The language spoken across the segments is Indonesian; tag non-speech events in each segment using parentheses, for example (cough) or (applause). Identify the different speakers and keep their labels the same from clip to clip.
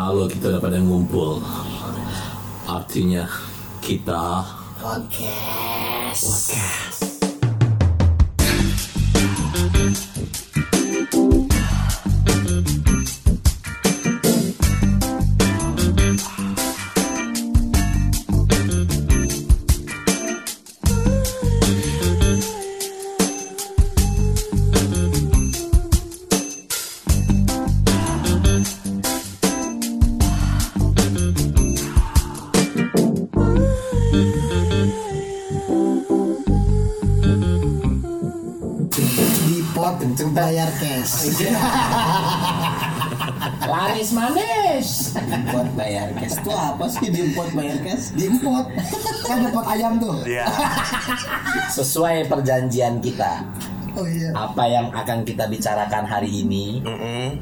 Speaker 1: Kalau kita udah pada ngumpul, artinya kita
Speaker 2: Podcast.
Speaker 1: podcast.
Speaker 2: Bayar cash. (laughs)
Speaker 3: Laris manis.
Speaker 4: Import bayar cash itu apa sih di import bayar cash?
Speaker 2: Di. Kan ada pot ayam tuh.
Speaker 5: Iya. (laughs)
Speaker 3: Sesuai perjanjian kita,
Speaker 2: Oh iya.
Speaker 3: apa yang akan kita bicarakan hari ini,
Speaker 5: Mm-mm.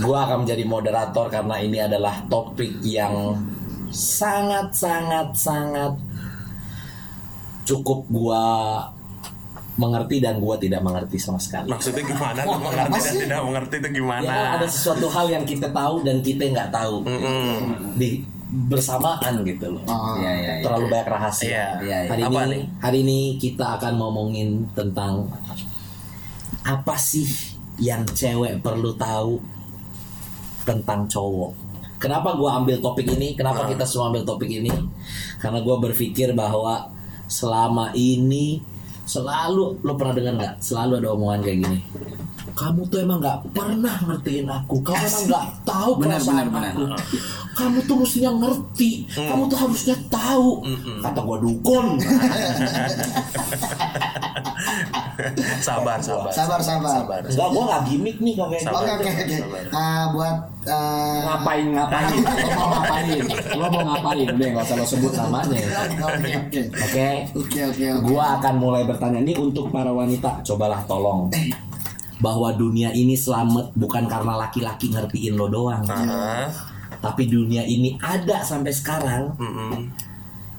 Speaker 3: gua akan menjadi moderator karena ini adalah topik yang sangat sangat sangat cukup gua mengerti dan gua tidak mengerti sama sekali.
Speaker 5: Maksudnya gimana? Lu mengerti dan tidak mengerti itu gimana?
Speaker 3: Ya, ada sesuatu hal yang kita tahu dan kita nggak tahu
Speaker 5: Mm-mm.
Speaker 3: di bersamaan gitu loh.
Speaker 2: Oh.
Speaker 4: Iya iya. iya.
Speaker 3: Terlalu banyak rahasia.
Speaker 5: Iya.
Speaker 4: Iya, iya.
Speaker 3: Hari
Speaker 5: Apa
Speaker 3: ini
Speaker 5: nih?
Speaker 3: hari ini kita akan ngomongin tentang apa sih yang cewek perlu tahu tentang cowok. Kenapa gua ambil topik ini? Kenapa kita semua ambil topik ini? Karena gua berpikir bahwa selama ini selalu lo pernah dengar nggak? Selalu ada omongan kayak gini. Kamu tuh emang nggak pernah ngertiin aku. Kamu emang nggak tahu
Speaker 4: Benar,
Speaker 3: perasaan
Speaker 4: benar,
Speaker 3: aku. Kamu tuh mestinya ngerti. Kamu tuh harusnya tahu. Kata gua dukun. (laughs)
Speaker 5: Sabar, sabar.
Speaker 2: Sabar sabar.
Speaker 3: Enggak, gua nggak gimmick nih kalau kayak
Speaker 5: Sabar.
Speaker 2: Oke oke oke. Ah, buat ah,
Speaker 3: ngapain ngapain lo mau ngapain lo mau ngapain udah nggak usah lo sebut namanya
Speaker 2: Oke oke.
Speaker 3: oke
Speaker 2: Oke oke oke.
Speaker 3: gua akan mulai bertanya ini untuk para wanita cobalah tolong bahwa dunia ini selamat bukan karena laki-laki ngertiin lo doang
Speaker 5: Aha.
Speaker 3: tapi dunia ini ada sampai sekarang
Speaker 5: Mm-mm.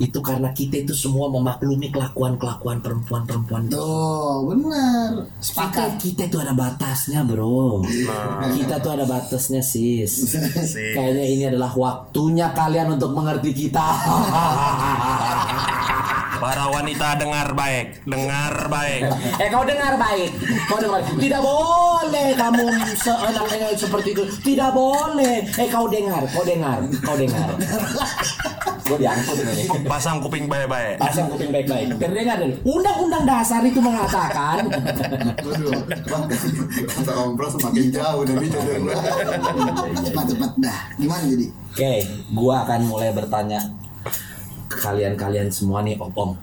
Speaker 3: itu karena kita itu semua memaklumi kelakuan-kelakuan perempuan-perempuan itu.
Speaker 2: Tuh benar.
Speaker 3: Kita,
Speaker 2: Sepakat.
Speaker 3: kita itu ada batasnya bro Kita tuh ada batasnya sis (laughs)
Speaker 5: Sih.
Speaker 3: Kayaknya ini adalah waktunya kalian untuk mengerti kita (laughs)
Speaker 5: Para wanita dengar baik, dengar baik.
Speaker 3: Eh kau dengar baik. Kau dengar Tidak boleh kamu seenaknya seperti itu. Tidak boleh. Eh kau dengar Kau dengar Kau dengar. Gue diangkut ini.
Speaker 5: Pasang kuping baik-baik.
Speaker 3: Pasang kuping baik-baik. Terdengar dulu Undang-undang dasar itu mengatakan.
Speaker 6: Waduh, kata kompres semakin jauh dari jodoh
Speaker 2: Cepat cepat. Dah. Gimana jadi?
Speaker 3: Oke, gua akan mulai bertanya kalian-kalian semua nih, om-om.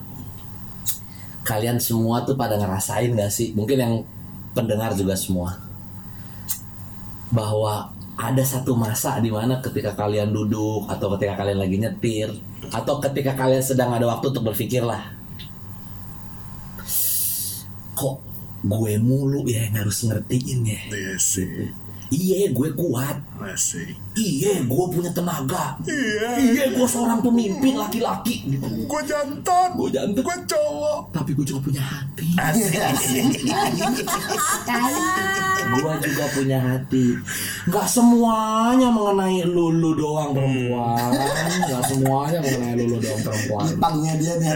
Speaker 3: Kalian semua tuh pada ngerasain gak sih? Mungkin yang pendengar juga semua. Bahwa ada satu masa di mana ketika kalian duduk atau ketika kalian lagi nyetir atau ketika kalian sedang ada waktu untuk berpikir lah. Kok gue mulu ya yang harus ngertiin ya?
Speaker 5: Iya
Speaker 3: Iya, gue kuat.
Speaker 5: Masih.
Speaker 3: Iya, gue punya tenaga.
Speaker 5: Iya.
Speaker 3: Iya, gue seorang pemimpin laki-laki. Gitu.
Speaker 5: Gue jantan.
Speaker 3: Gue jantung.
Speaker 5: Gue cowok.
Speaker 3: Tapi gue juga punya hati.
Speaker 5: Asik.
Speaker 3: Gue juga punya hati. Gak semuanya mengenai lulu doang perempuan. Gak semuanya mengenai lulu doang perempuan.
Speaker 2: Pangnya dia nih.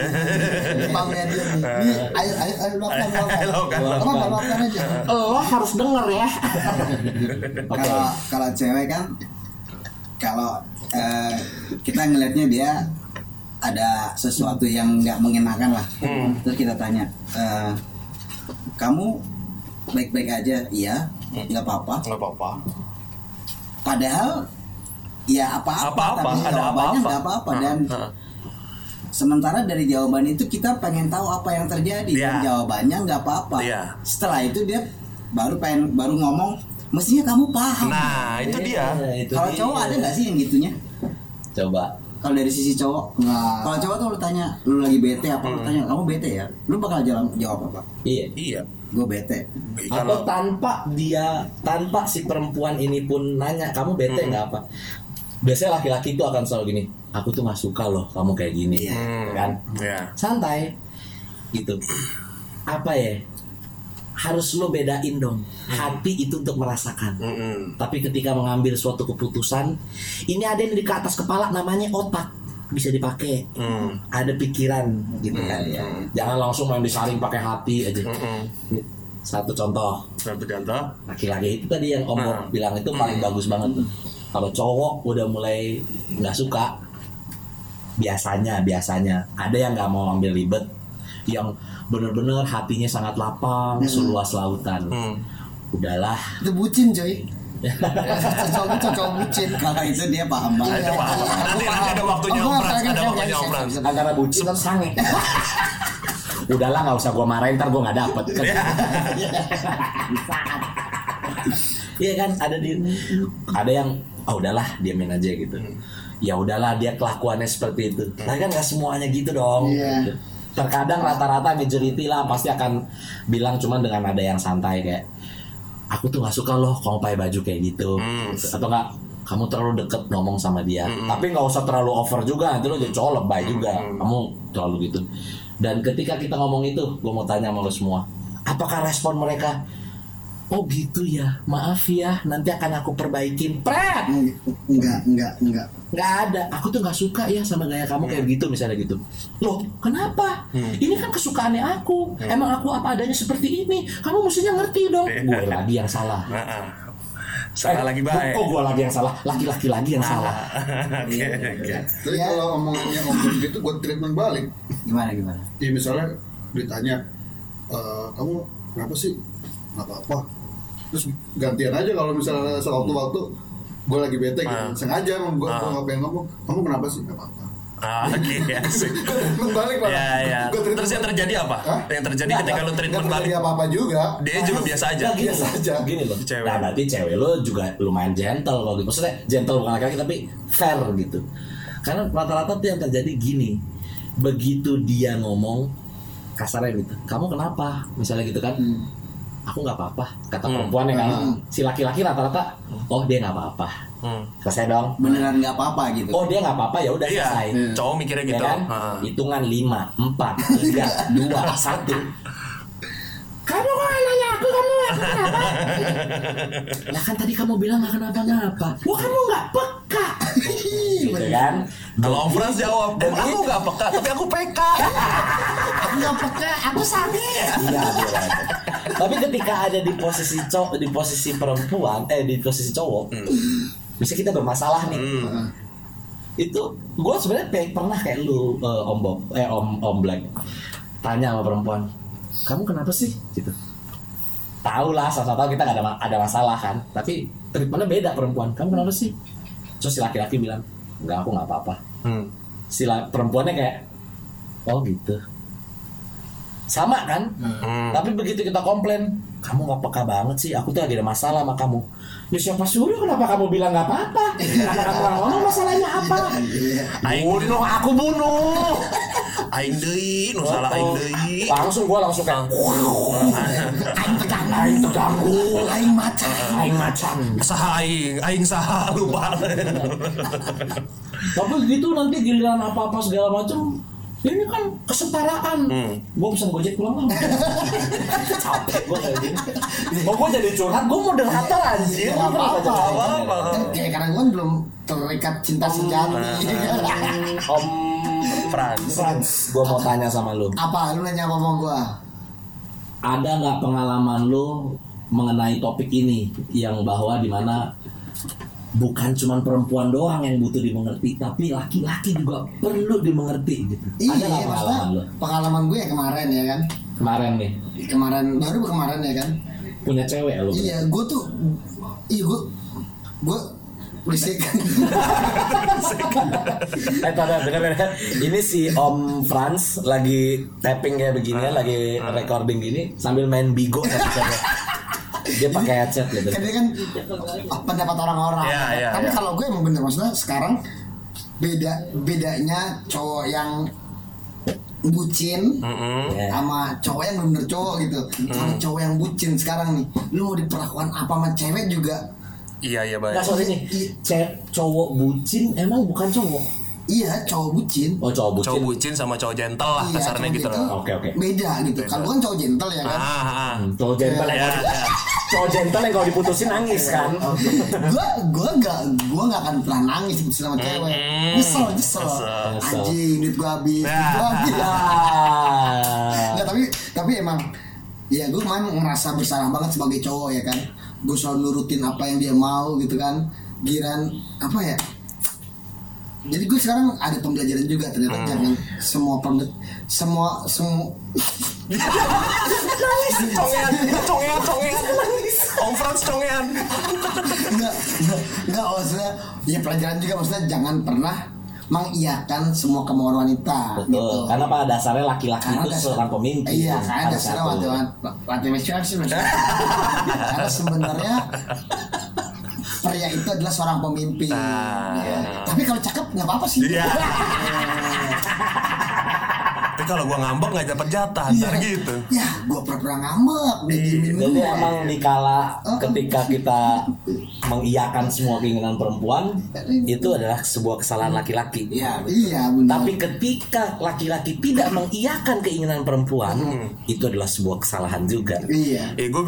Speaker 2: Pangnya dia nih. Nih, ayo ayo ayo luapkan luapkan.
Speaker 5: Luapkan,
Speaker 2: Apa apa luapkan aja.
Speaker 3: Lo harus denger ya.
Speaker 4: Kalau kalau cewek kan kalau eh, kita ngelihatnya dia ada sesuatu yang nggak mengenakan lah. Terus kita tanya, eh, kamu baik-baik aja? Iya, nggak apa-apa.
Speaker 5: Nggak apa-apa.
Speaker 4: Padahal ya apa-apa,
Speaker 5: Apa-apa,
Speaker 4: tapi
Speaker 5: ada
Speaker 4: jawabannya
Speaker 5: apa-apa.
Speaker 4: nggak apa-apa dan
Speaker 5: Heeh.
Speaker 4: sementara dari jawaban itu kita pengen tahu apa yang terjadi dan
Speaker 5: Iya.
Speaker 4: jawabannya nggak apa-apa.
Speaker 5: Iya.
Speaker 4: Setelah itu dia baru pengen baru ngomong, mestinya kamu paham.
Speaker 5: Nah, itu dia.
Speaker 3: Iya,
Speaker 4: Kalau cowok ada nggak sih yang gitunya?
Speaker 3: Coba.
Speaker 4: Kalau dari sisi cowok,
Speaker 2: Nggak.
Speaker 4: kalau cowok tuh lu tanya, lu lagi bete apa? Lu tanya, kamu bete ya? Lu bakal jawab jawab apa?
Speaker 3: Iya.
Speaker 5: Iya.
Speaker 4: Gue bete.
Speaker 3: Atau tanpa dia, tanpa si perempuan ini pun nanya, kamu bete nggak apa? Biasanya laki-laki itu akan selalu gini, aku tuh nggak suka loh kamu kayak gini,
Speaker 5: Hmm.
Speaker 3: kan?
Speaker 5: Ya.
Speaker 3: Santai, gitu. Apa ya? Harus lo bedain dong. Hati itu untuk merasakan.
Speaker 5: Mm-mm.
Speaker 3: Tapi ketika mengambil suatu keputusan, ini ada yang di ke atas kepala namanya otak bisa dipakai.
Speaker 5: Mm.
Speaker 3: Ada pikiran gitu kan ya. Jangan langsung main disaring pakai hati aja.
Speaker 5: Mm-mm.
Speaker 3: Satu contoh,
Speaker 5: Satu contoh.
Speaker 3: laki-laki itu tadi yang Om
Speaker 5: Hmm.
Speaker 3: bilang itu paling bagus banget tuh. Kalau cowok udah mulai nggak suka, biasanya biasanya ada yang nggak mau ambil ribet, yang bener-bener hatinya sangat lapang, seluas lautan.
Speaker 5: Hmm.
Speaker 3: Udahlah,
Speaker 2: Itu bucin coy. (laughs) Cocok cocok bucin.
Speaker 4: Kalau itu dia paham banget.
Speaker 5: itu paham. Nanti nanti ada waktunya
Speaker 2: Oh, silakan,
Speaker 5: ada waktunya
Speaker 2: silakan.
Speaker 3: antara bucin dan sange. (laughs) Udahlah nggak usah gua marahin, ntar gua nggak dapet. (laughs) Iya kan ada di ada yang oh udahlah diamin aja gitu. Ya udahlah dia kelakuannya seperti itu. Tapi kan nggak semuanya gitu dong.
Speaker 2: Iya.
Speaker 3: Terkadang rata-rata majority lah pasti akan bilang cuman dengan ada yang santai kayak aku tuh nggak suka loh kamu pakai baju kayak gitu.
Speaker 5: Hmm.
Speaker 3: atau enggak kamu terlalu deket ngomong sama dia. Tapi nggak usah terlalu over juga nanti lo jadi cowok lebay juga. Kamu terlalu gitu. Dan ketika kita ngomong itu gue mau tanya sama lo semua apakah respon mereka oh gitu ya. Maaf ya. Nanti akan aku perbaikin. Pret!
Speaker 2: Enggak, enggak, enggak.
Speaker 3: nggak ada. Aku tuh nggak suka ya sama gaya kamu kayak gitu misalnya gitu. Loh kenapa? Ini kan kesukaannya aku. Emang aku apa adanya seperti ini? Kamu mestinya ngerti dong. Gue lagi yang salah.
Speaker 5: Nah, Salah lagi baik.
Speaker 3: kok gue lagi yang salah? Laki-laki lagi yang salah. (laughs)
Speaker 5: Oke, oke.
Speaker 6: Tapi kalau omongannya ngomong gitu buat treatment balik.
Speaker 4: Gimana gimana?
Speaker 6: Ya misalnya ditanya, "Eh, kamu kenapa sih? Nggak apa-apa. Terus gantian aja kalau misalnya sewaktu-waktu gue lagi bete gitu,
Speaker 5: Ah.
Speaker 6: sengaja emang gue
Speaker 5: Ah.
Speaker 6: nggak pengen ngomong, kamu kenapa sih? Nggak apa-apa.
Speaker 5: Ah, Oke, asik.
Speaker 6: Balik lah.
Speaker 5: Ya, ya. Terus yang terjadi apa?
Speaker 6: Hah?
Speaker 5: Yang terjadi ketika lu treatment balik?
Speaker 6: terjadi apa-apa juga.
Speaker 5: Dia juga biasa aja.
Speaker 3: Nah, gini,
Speaker 6: Biasa aja.
Speaker 3: gini loh
Speaker 5: Cewek.
Speaker 3: nah berarti cewek lo juga lumayan gentle kalau gitu maksudnya gentle bukan laki-laki tapi fair gitu karena rata-rata tuh yang terjadi gini begitu dia ngomong kasarnya gitu kamu kenapa misalnya gitu kan aku nggak apa-apa kata
Speaker 5: Hmm.
Speaker 3: perempuan ya kan si laki-laki rata-rata oh dia nggak apa-apa
Speaker 5: Hmm.
Speaker 3: selesai dong
Speaker 4: Beneran nggak apa-apa gitu.
Speaker 3: oh dia nggak apa-apa ya udah
Speaker 5: Iya,
Speaker 3: selesai
Speaker 5: cowok mikirnya
Speaker 3: Ya
Speaker 5: gitu.
Speaker 3: kan?
Speaker 5: Ah.
Speaker 3: Hitungan 5, 4, 3, 2, 1 Kamu kok nggak nanya aku, kamu aku kenapa? (laughs) Lah kan tadi kamu bilang gak kenapa-napa Wah kamu gak peka Gitu kan
Speaker 5: Kalau Om Frans jawab, "Em, aku gak peka, tapi aku PK. (laughs)
Speaker 2: Aku nggak peka, aku sange.
Speaker 3: Iya. Tapi ketika ada di posisi cowok Di posisi perempuan Eh di posisi cowok Bisa kita bermasalah nih
Speaker 5: Hmm.
Speaker 3: itu gue sebenarnya pe- pernah kayak lu eh, om Bob eh om om Black tanya sama perempuan kamu kenapa sih gitu tahu lah sama tahu kita gak ada ada masalah kan tapi treatmentnya beda perempuan kamu kenapa sih terus si laki-laki bilang enggak aku nggak apa-apa.
Speaker 5: Hmm.
Speaker 3: si perempuannya kayak oh gitu. Sama kan?
Speaker 5: Hmm.
Speaker 3: tapi begitu kita komplain kamu nggak peka banget sih aku tuh lagi ada masalah sama kamu. Ya siapa suruh? Kenapa kamu bilang nggak apa-apa? Kenapa kamu nggak ngomong masalahnya apa?
Speaker 5: Aing
Speaker 3: bunuh aku bunuh
Speaker 5: aing deui, nu salah aing deui.
Speaker 3: langsung gua langsung kayak
Speaker 2: Aing terganggu.
Speaker 3: aing terganggu
Speaker 2: Aing macan.
Speaker 3: aing macan
Speaker 5: Saha aing, aing saha lupa.
Speaker 3: tapi gitu nanti giliran apa-apa segala macem ini kan kesetaraan
Speaker 5: Hmm.
Speaker 3: gua pesan gojek pulang lah capek gua kayak gini mau gua jadi curhat gua moderator anjir
Speaker 2: Nggak apa-apa. Kan kayak karena gue belum terikat cinta sejati.
Speaker 3: om
Speaker 5: Frans.
Speaker 3: Frans gua mau tanya sama lu
Speaker 2: Apa? Lu nanya apa sama gue?
Speaker 3: ada nggak pengalaman lu mengenai topik ini yang bahwa di mana bukan cuma perempuan doang yang butuh dimengerti tapi laki-laki juga perlu dimengerti gitu
Speaker 2: Iya,
Speaker 3: ada nggak pengalaman lu
Speaker 2: pengalaman gue ya kemarin ya kan.
Speaker 3: kemarin nih
Speaker 2: Kemarin baru kemarin ya kan.
Speaker 3: punya cewek lu
Speaker 2: Iya, gue tuh, iya gue, gue berisik. (laughs)
Speaker 3: eh tada bener bener ini si Om Frans lagi tapping kayak begini ya lagi recording gini sambil main bigo dia pakai headset gitu
Speaker 2: Karena kan pendapat orang-orang.
Speaker 5: Iya, iya,
Speaker 2: Tapi
Speaker 5: iya.
Speaker 2: kalau gue emang bener maksudnya sekarang beda bedanya cowok yang bucin
Speaker 5: Mm-mm.
Speaker 3: Ya.
Speaker 2: sama cowok yang bener cowok gitu. Kalau cowok yang bucin sekarang nih, lu mau diperlakukan apa sama cewek juga
Speaker 5: Iya iya
Speaker 3: sorry nih, ce- cowok bucin emang bukan cowok.
Speaker 2: iya cowok bucin
Speaker 3: Oh cowok bucin.
Speaker 5: Cowok bucin sama cowok gentle lah
Speaker 2: Iya,
Speaker 5: kasarnya gitu loh.
Speaker 3: Oke, oke.
Speaker 2: beda gitu kalau kan cowok gentle ya kan
Speaker 5: Ah, ah.
Speaker 3: Hmm, Cowok gentle yang
Speaker 5: Ya, ya.
Speaker 3: cowok gentle yang kalau diputusin nangis kan.
Speaker 2: gua gua gak gua gak akan pernah nangis sama cewek nyesel nyesel
Speaker 5: Nyesel.
Speaker 2: anjing duit gua habis duit gua habis
Speaker 3: Ah. (laughs)
Speaker 2: Nggak, tapi tapi emang ya gue kemarin ngerasa bersalah banget sebagai cowok ya kan gue selalu nurutin apa yang dia mau gitu kan. Giran apa ya? Jadi gue sekarang ada pembelajaran juga ternyata jangan semua pembe semua semua
Speaker 5: Congean, congean, congean. Om Frans congean.
Speaker 2: enggak enggak enggak maksudnya ya pelajaran juga maksudnya jangan pernah mengiyakan semua kemauan wanita
Speaker 3: Betul.
Speaker 2: gitu
Speaker 3: Karena pada dasarnya laki-laki
Speaker 2: Karena
Speaker 3: itu
Speaker 2: dasar-
Speaker 3: seorang pemimpin.
Speaker 2: Iya, karena
Speaker 3: Ada
Speaker 2: dasarnya waktu masyarakat sih. (laughs) Karena sebenarnya pria itu adalah seorang pemimpin.
Speaker 5: Nah.
Speaker 2: Ya. Tapi kalau cakep nggak apa-apa sih.
Speaker 5: Iya. (laughs) Kalau gua ngambek nggak dapat jatah, ntar gitu.
Speaker 2: Ya, gua pura-pura ngambek, diemin
Speaker 3: Jadi
Speaker 2: gua.
Speaker 3: emang dikala
Speaker 2: Oh.
Speaker 3: ketika kita mengiyakan semua keinginan perempuan itu adalah sebuah kesalahan laki-laki.
Speaker 4: Iya,
Speaker 2: Iya, benar.
Speaker 3: Tapi ketika laki-laki tidak mengiyakan keinginan perempuan, itu adalah sebuah kesalahan juga.
Speaker 2: Iya.
Speaker 5: Eh gue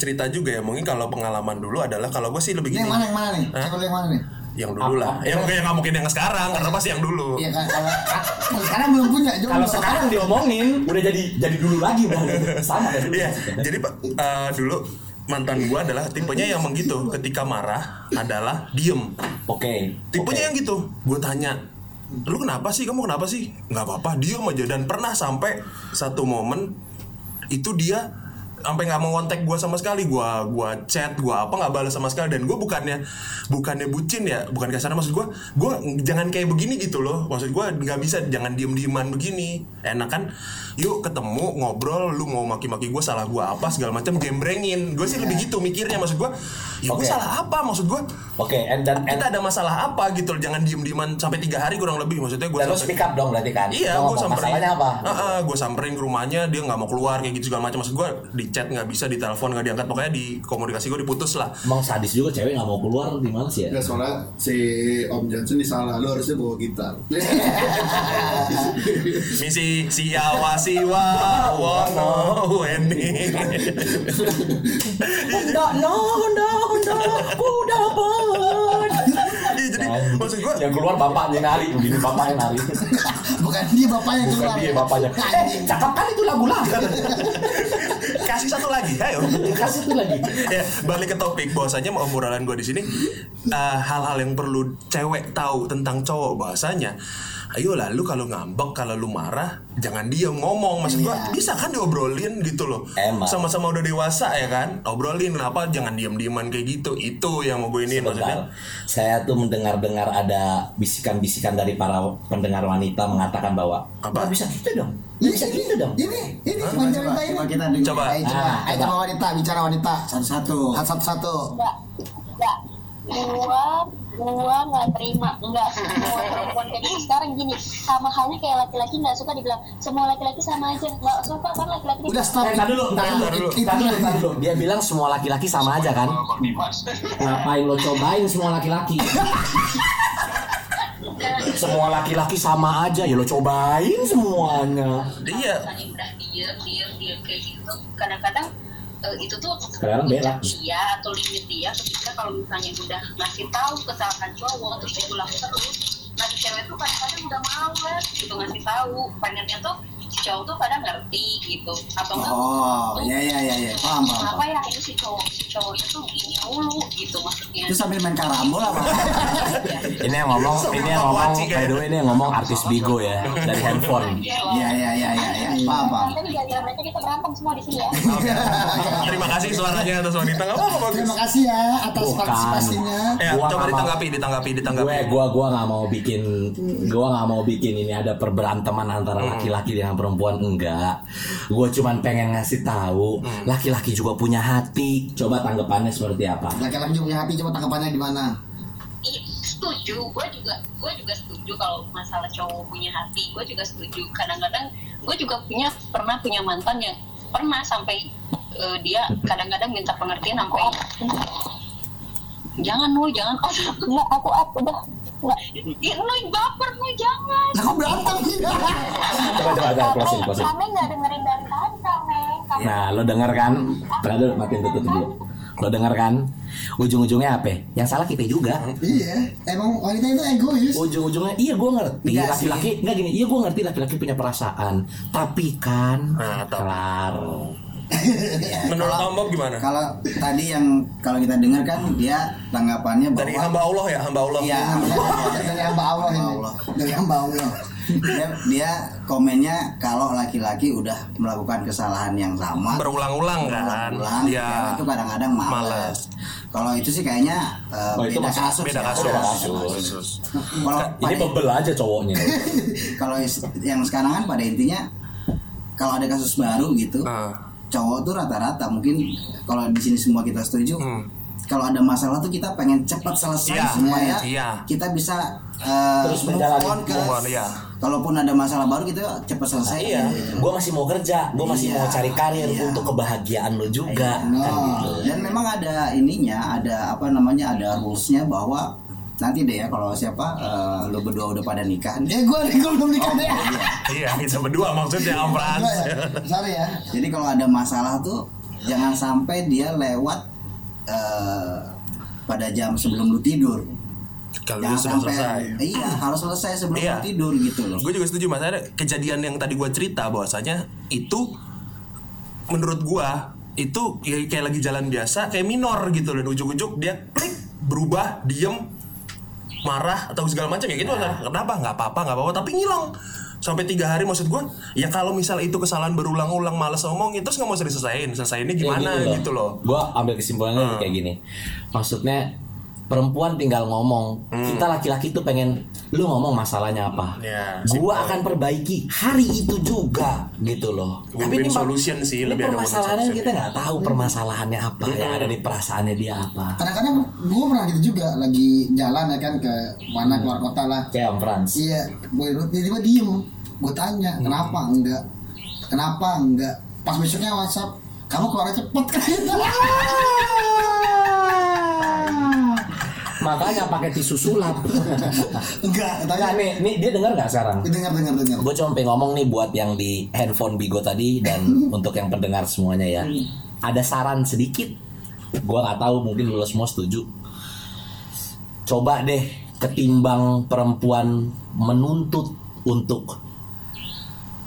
Speaker 5: cerita juga ya mungkin kalau pengalaman dulu adalah kalau gue sih lebih
Speaker 2: Ini
Speaker 5: gini
Speaker 2: yang mana yang mana nih?
Speaker 5: Hah?
Speaker 2: Yang mana nih?
Speaker 5: Yang dulu lah. Yang yang nggak mungkin yang sekarang karena pasti yang dulu.
Speaker 2: Iya kan kalau kalau sekarang belum punya.
Speaker 3: Kalau sekarang diomongin udah jadi jadi dulu lagi udah (laughs) sama?
Speaker 5: Iya, jadi Pak eh, dulu mantan gua adalah tipenya yang begitu ketika marah adalah diem.
Speaker 3: Oke.
Speaker 5: tipenya yang gitu. Gue tanya lu kenapa sih? Kamu kenapa sih? Nggak apa-apa diem aja. Dan pernah sampai satu momen itu dia sampai nggak mau kontak gue sama sekali. Gua gua chat gua apa nggak balas sama sekali. Dan gue bukannya bukannya bucin ya bukan kasar maksud gue gue jangan kayak begini gitu loh. Maksud gue nggak bisa jangan diem dieman begini. Enak kan? Yuk ketemu ngobrol lu mau maki-maki gue salah gue apa segala macam jembrengin gue sih lebih gitu mikirnya. Maksud gue ya gue
Speaker 3: Oke.
Speaker 5: salah apa? Maksud gue
Speaker 3: Oke, and dan and,
Speaker 5: kita ada masalah apa gitu loh? Jangan diem dieman sampai tiga hari kurang lebih. Maksudnya gue
Speaker 3: lu speak up dong berarti kan?
Speaker 5: Iya, gue samperin.
Speaker 3: Apa?
Speaker 5: gue samperin ke rumahnya, dia nggak mau keluar kayak gitu segala macam. Maksud gue di chat nggak bisa, di telepon nggak diangkat, pokoknya di komunikasi gue diputus lah.
Speaker 3: Emang sadis juga cewek nggak mau keluar di mana sih ya?
Speaker 6: Enggak soalnya si Om Johnson ini salah, lu harusnya bawa gitar. (laughs)
Speaker 5: Misi siawa siwa wono weni. (laughs)
Speaker 3: Honda, no, Honda, Honda, ku dapat.
Speaker 5: Iya, jadi maksud gue
Speaker 3: yang keluar bapaknya nari, begini bapaknya nari.
Speaker 2: Bukan dia bapaknya yang
Speaker 3: Bukan
Speaker 2: keluar.
Speaker 3: dia bapaknya. Cakep kan itu lagu (laughs)
Speaker 5: kasih satu lagi, ayo.
Speaker 3: Kasih tuh lagi. (laughs)
Speaker 5: ya balik ke topik bahwasanya obrolan gue di sini eh, hal-hal yang perlu cewek tahu tentang cowok bahwasanya ayo lah lu kalau ngambek kalau lu marah jangan diam ngomong maksud gua
Speaker 2: Iya.
Speaker 5: bisa kan diobrolin gitu loh
Speaker 3: Emang.
Speaker 5: sama-sama udah dewasa ya kan obrolin kenapa jangan diam-diaman kayak gitu itu yang mau gue ini maksudnya.
Speaker 3: Saya tuh mendengar-dengar ada bisikan-bisikan dari para pendengar wanita mengatakan bahwa
Speaker 5: Apa?
Speaker 3: "Nggak bisa gitu dong.
Speaker 2: Ini,
Speaker 3: Nggak bisa gitu dong.
Speaker 2: Ini, ini wanita
Speaker 4: coba,
Speaker 2: ini.
Speaker 4: coba kita dengar.
Speaker 5: Coba.
Speaker 2: Ayo coba,
Speaker 3: Ah,
Speaker 2: ayo
Speaker 3: coba.
Speaker 2: wanita, bicara wanita.
Speaker 4: Satu-satu.
Speaker 2: Satu-satu.
Speaker 7: enggak enggak gua gua nggak terima enggak semua perempuan kayak gitu sekarang gini sama halnya kayak laki-laki nggak suka dibilang semua laki-laki sama aja nggak suka kan laki-laki
Speaker 2: Udah stop.
Speaker 3: Eh, tar dulu, tar dulu,
Speaker 5: tar dulu.
Speaker 3: Dia bilang semua laki-laki sama aja kan? Ngapain lo cobain semua laki-laki? (laughs) semua laki-laki sama aja ya lo cobain semuanya.
Speaker 5: iya
Speaker 7: gitu kadang-kadang eh, itu tuh
Speaker 3: Sekarang belak.
Speaker 7: dia atau limit dia ketika kalau misalnya udah ngasih tahu kesalahan cowok terus dia ulang terus nah si cewek tuh kadang-kadang udah males gitu ngasih tahu pengennya tuh cowok tuh pada ngerti gitu atau enggak
Speaker 4: Oh, ya ya ya ya. Paham, paham.
Speaker 7: kenapa
Speaker 4: paham.
Speaker 7: ya ini si cowok si cowoknya tuh ini mulu gitu maksudnya
Speaker 4: Itu sambil main karambol apa? (laughs)
Speaker 8: Ini yang ngomong, ini yang ngomong, by the way ini yang ngomong artis Bigo ya dari handphone.
Speaker 4: Ya ya ya ya ya. Paham, paham.
Speaker 7: Tapi gara-gara mereka kita berantem semua di sini ya.
Speaker 5: terima kasih suaranya atas wanita nggak apa-apa bagus
Speaker 2: Terima kasih ya atas
Speaker 3: Bukan.
Speaker 2: partisipasinya.
Speaker 5: ya
Speaker 3: Gua
Speaker 5: coba ditanggapi ditanggapi ditanggapi
Speaker 3: Gue gua gua nggak mau bikin gua nggak mau bikin ini ada perberanteman antara laki-laki dengan perempuan enggak. Gue cuman pengen ngasih tahu laki-laki juga punya hati. Coba tanggapannya seperti apa?
Speaker 2: Laki-laki juga punya hati, coba tanggapannya di mana?
Speaker 7: Setuju gue juga gue juga setuju kalau masalah cowok punya hati gue juga setuju kadang-kadang gue juga punya pernah punya mantan yang pernah sampai eh, dia kadang-kadang minta pengertian sampai jangan nu jangan (laughs) oh enggak aku up udah ih, lu yang baper lu jangan
Speaker 2: Lah kok berantem
Speaker 3: Coba coba coba closing closing.
Speaker 7: kami nggak dengerin dari tadi kami
Speaker 3: Nah, lo denger kan? Dulu, matiin tutup dulu. Lo denger kan? Ujung-ujungnya apa? Yang salah kita juga.
Speaker 2: Iya Emang wanita itu egois
Speaker 3: Ujung-ujungnya, iya gue ngerti
Speaker 4: Enggak
Speaker 3: laki-laki nggak gini, iya gue ngerti laki-laki punya perasaan, tapi kan
Speaker 5: Nah, tapi-
Speaker 3: kelar.
Speaker 5: Menurut Om Bob gimana?
Speaker 4: Kalau tadi yang kalau kita dengar kan dia tanggapannya bahwa
Speaker 5: Dari hamba Allah ya, hamba Allah.
Speaker 4: Iya, (laughs)
Speaker 2: Dari hamba Allah ini
Speaker 4: Hamba Allah.
Speaker 2: Dari hamba Allah
Speaker 4: dia, dia komennya kalau laki-laki udah melakukan kesalahan yang sama
Speaker 5: Berulang-ulang kan?
Speaker 4: berulang,
Speaker 5: Iya.
Speaker 4: cewek itu kadang-kadang males.
Speaker 5: Males.
Speaker 4: Kalau itu sih kayaknya eh,
Speaker 3: Oh, itu
Speaker 4: beda
Speaker 3: masih-
Speaker 4: kasus.
Speaker 5: Beda
Speaker 4: ya.
Speaker 5: kasus.
Speaker 3: Beda kasus.
Speaker 5: Kasus.
Speaker 4: Kalau
Speaker 3: Ini bebel aja cowoknya. (laughs)
Speaker 4: kalau yang sekarang kan pada intinya kalau ada kasus baru gitu,
Speaker 5: Ah.
Speaker 4: Cowok tuh rata-rata mungkin kalau di sini semua kita setuju.
Speaker 5: Hmm.
Speaker 4: Kalau ada masalah tuh kita pengen cepat selesai
Speaker 5: Iya,
Speaker 4: semua ya.
Speaker 5: iya.
Speaker 4: Kita bisa eh,
Speaker 3: Terus
Speaker 4: move on ke
Speaker 5: on, iya.
Speaker 4: Kalaupun ada masalah baru kita cepat selesai.
Speaker 3: iya,
Speaker 4: gitu.
Speaker 3: gue masih mau kerja, gue masih
Speaker 4: Iya,
Speaker 3: mau cari karir
Speaker 4: iya.
Speaker 3: untuk kebahagiaan lo juga.
Speaker 4: Iya.
Speaker 3: Kan gitu.
Speaker 4: Dan memang ada ininya, ada apa namanya, ada rulesnya bahwa nanti deh ya kalau siapa eh, lu berdua udah pada nikah.
Speaker 2: Ya gue gue belum nikah deh
Speaker 5: Iya, kita berdua maksudnya Om Frans.
Speaker 2: Ya, Sorry ya
Speaker 4: Jadi kalau ada masalah tuh jangan sampai dia lewat eh, pada jam sebelum lu tidur.
Speaker 5: Kalau itu sudah selesai.
Speaker 4: Iya, harus selesai sebelum
Speaker 5: Iya.
Speaker 4: lu tidur gitu loh.
Speaker 5: Gue juga setuju mas ada kejadian yang tadi gue cerita bahwasanya itu menurut gue itu ya kayak lagi jalan biasa kayak minor gitu loh ujuk-ujuk dia klik berubah diem marah atau segala macam ya gitu kan kenapa? Nggak apa-apa nggak apa-apa. Tapi ngilang. Sampai tiga hari maksud gue ya kalau misal itu kesalahan berulang-ulang males ngomongin terus nggak mau diselesain selesainya gimana gitu loh,
Speaker 3: Gue ambil kesimpulannya kayak gini. Maksudnya perempuan tinggal ngomong. Kita laki-laki tuh pengen lu ngomong masalahnya apa.
Speaker 5: Ya,
Speaker 3: Gua
Speaker 5: simple.
Speaker 3: akan perbaiki hari itu juga gitu loh.
Speaker 5: Win-win
Speaker 3: ini
Speaker 5: solution sih,
Speaker 3: ini
Speaker 5: lebih ada win-win
Speaker 3: permasalahannya kita nggak tahu permasalahannya apa yang ada di perasaannya dia apa.
Speaker 2: Kadang-kadang gue pernah gitu juga Lagi jalan ya kan ke mana keluar kota lah
Speaker 3: Kayak Om Frans.
Speaker 2: Iya, gue tiba-tiba diem. Gue tanya, kenapa enggak? Kenapa enggak? Pas besoknya WhatsApp, kamu keluar cepet kan? (laughs)
Speaker 3: Makanya pakai tisu sulap. (laughs)
Speaker 2: enggak, tanya.
Speaker 3: nih, nih dia dengar nggak sekarang?
Speaker 2: Dengar, dengar, dengar.
Speaker 3: Gue cuma pengen ngomong nih buat yang di handphone Bigo tadi dan (laughs) untuk yang pendengar semuanya ya. Ada saran sedikit. Gua nggak tahu mungkin lu semua setuju. Coba deh ketimbang perempuan menuntut untuk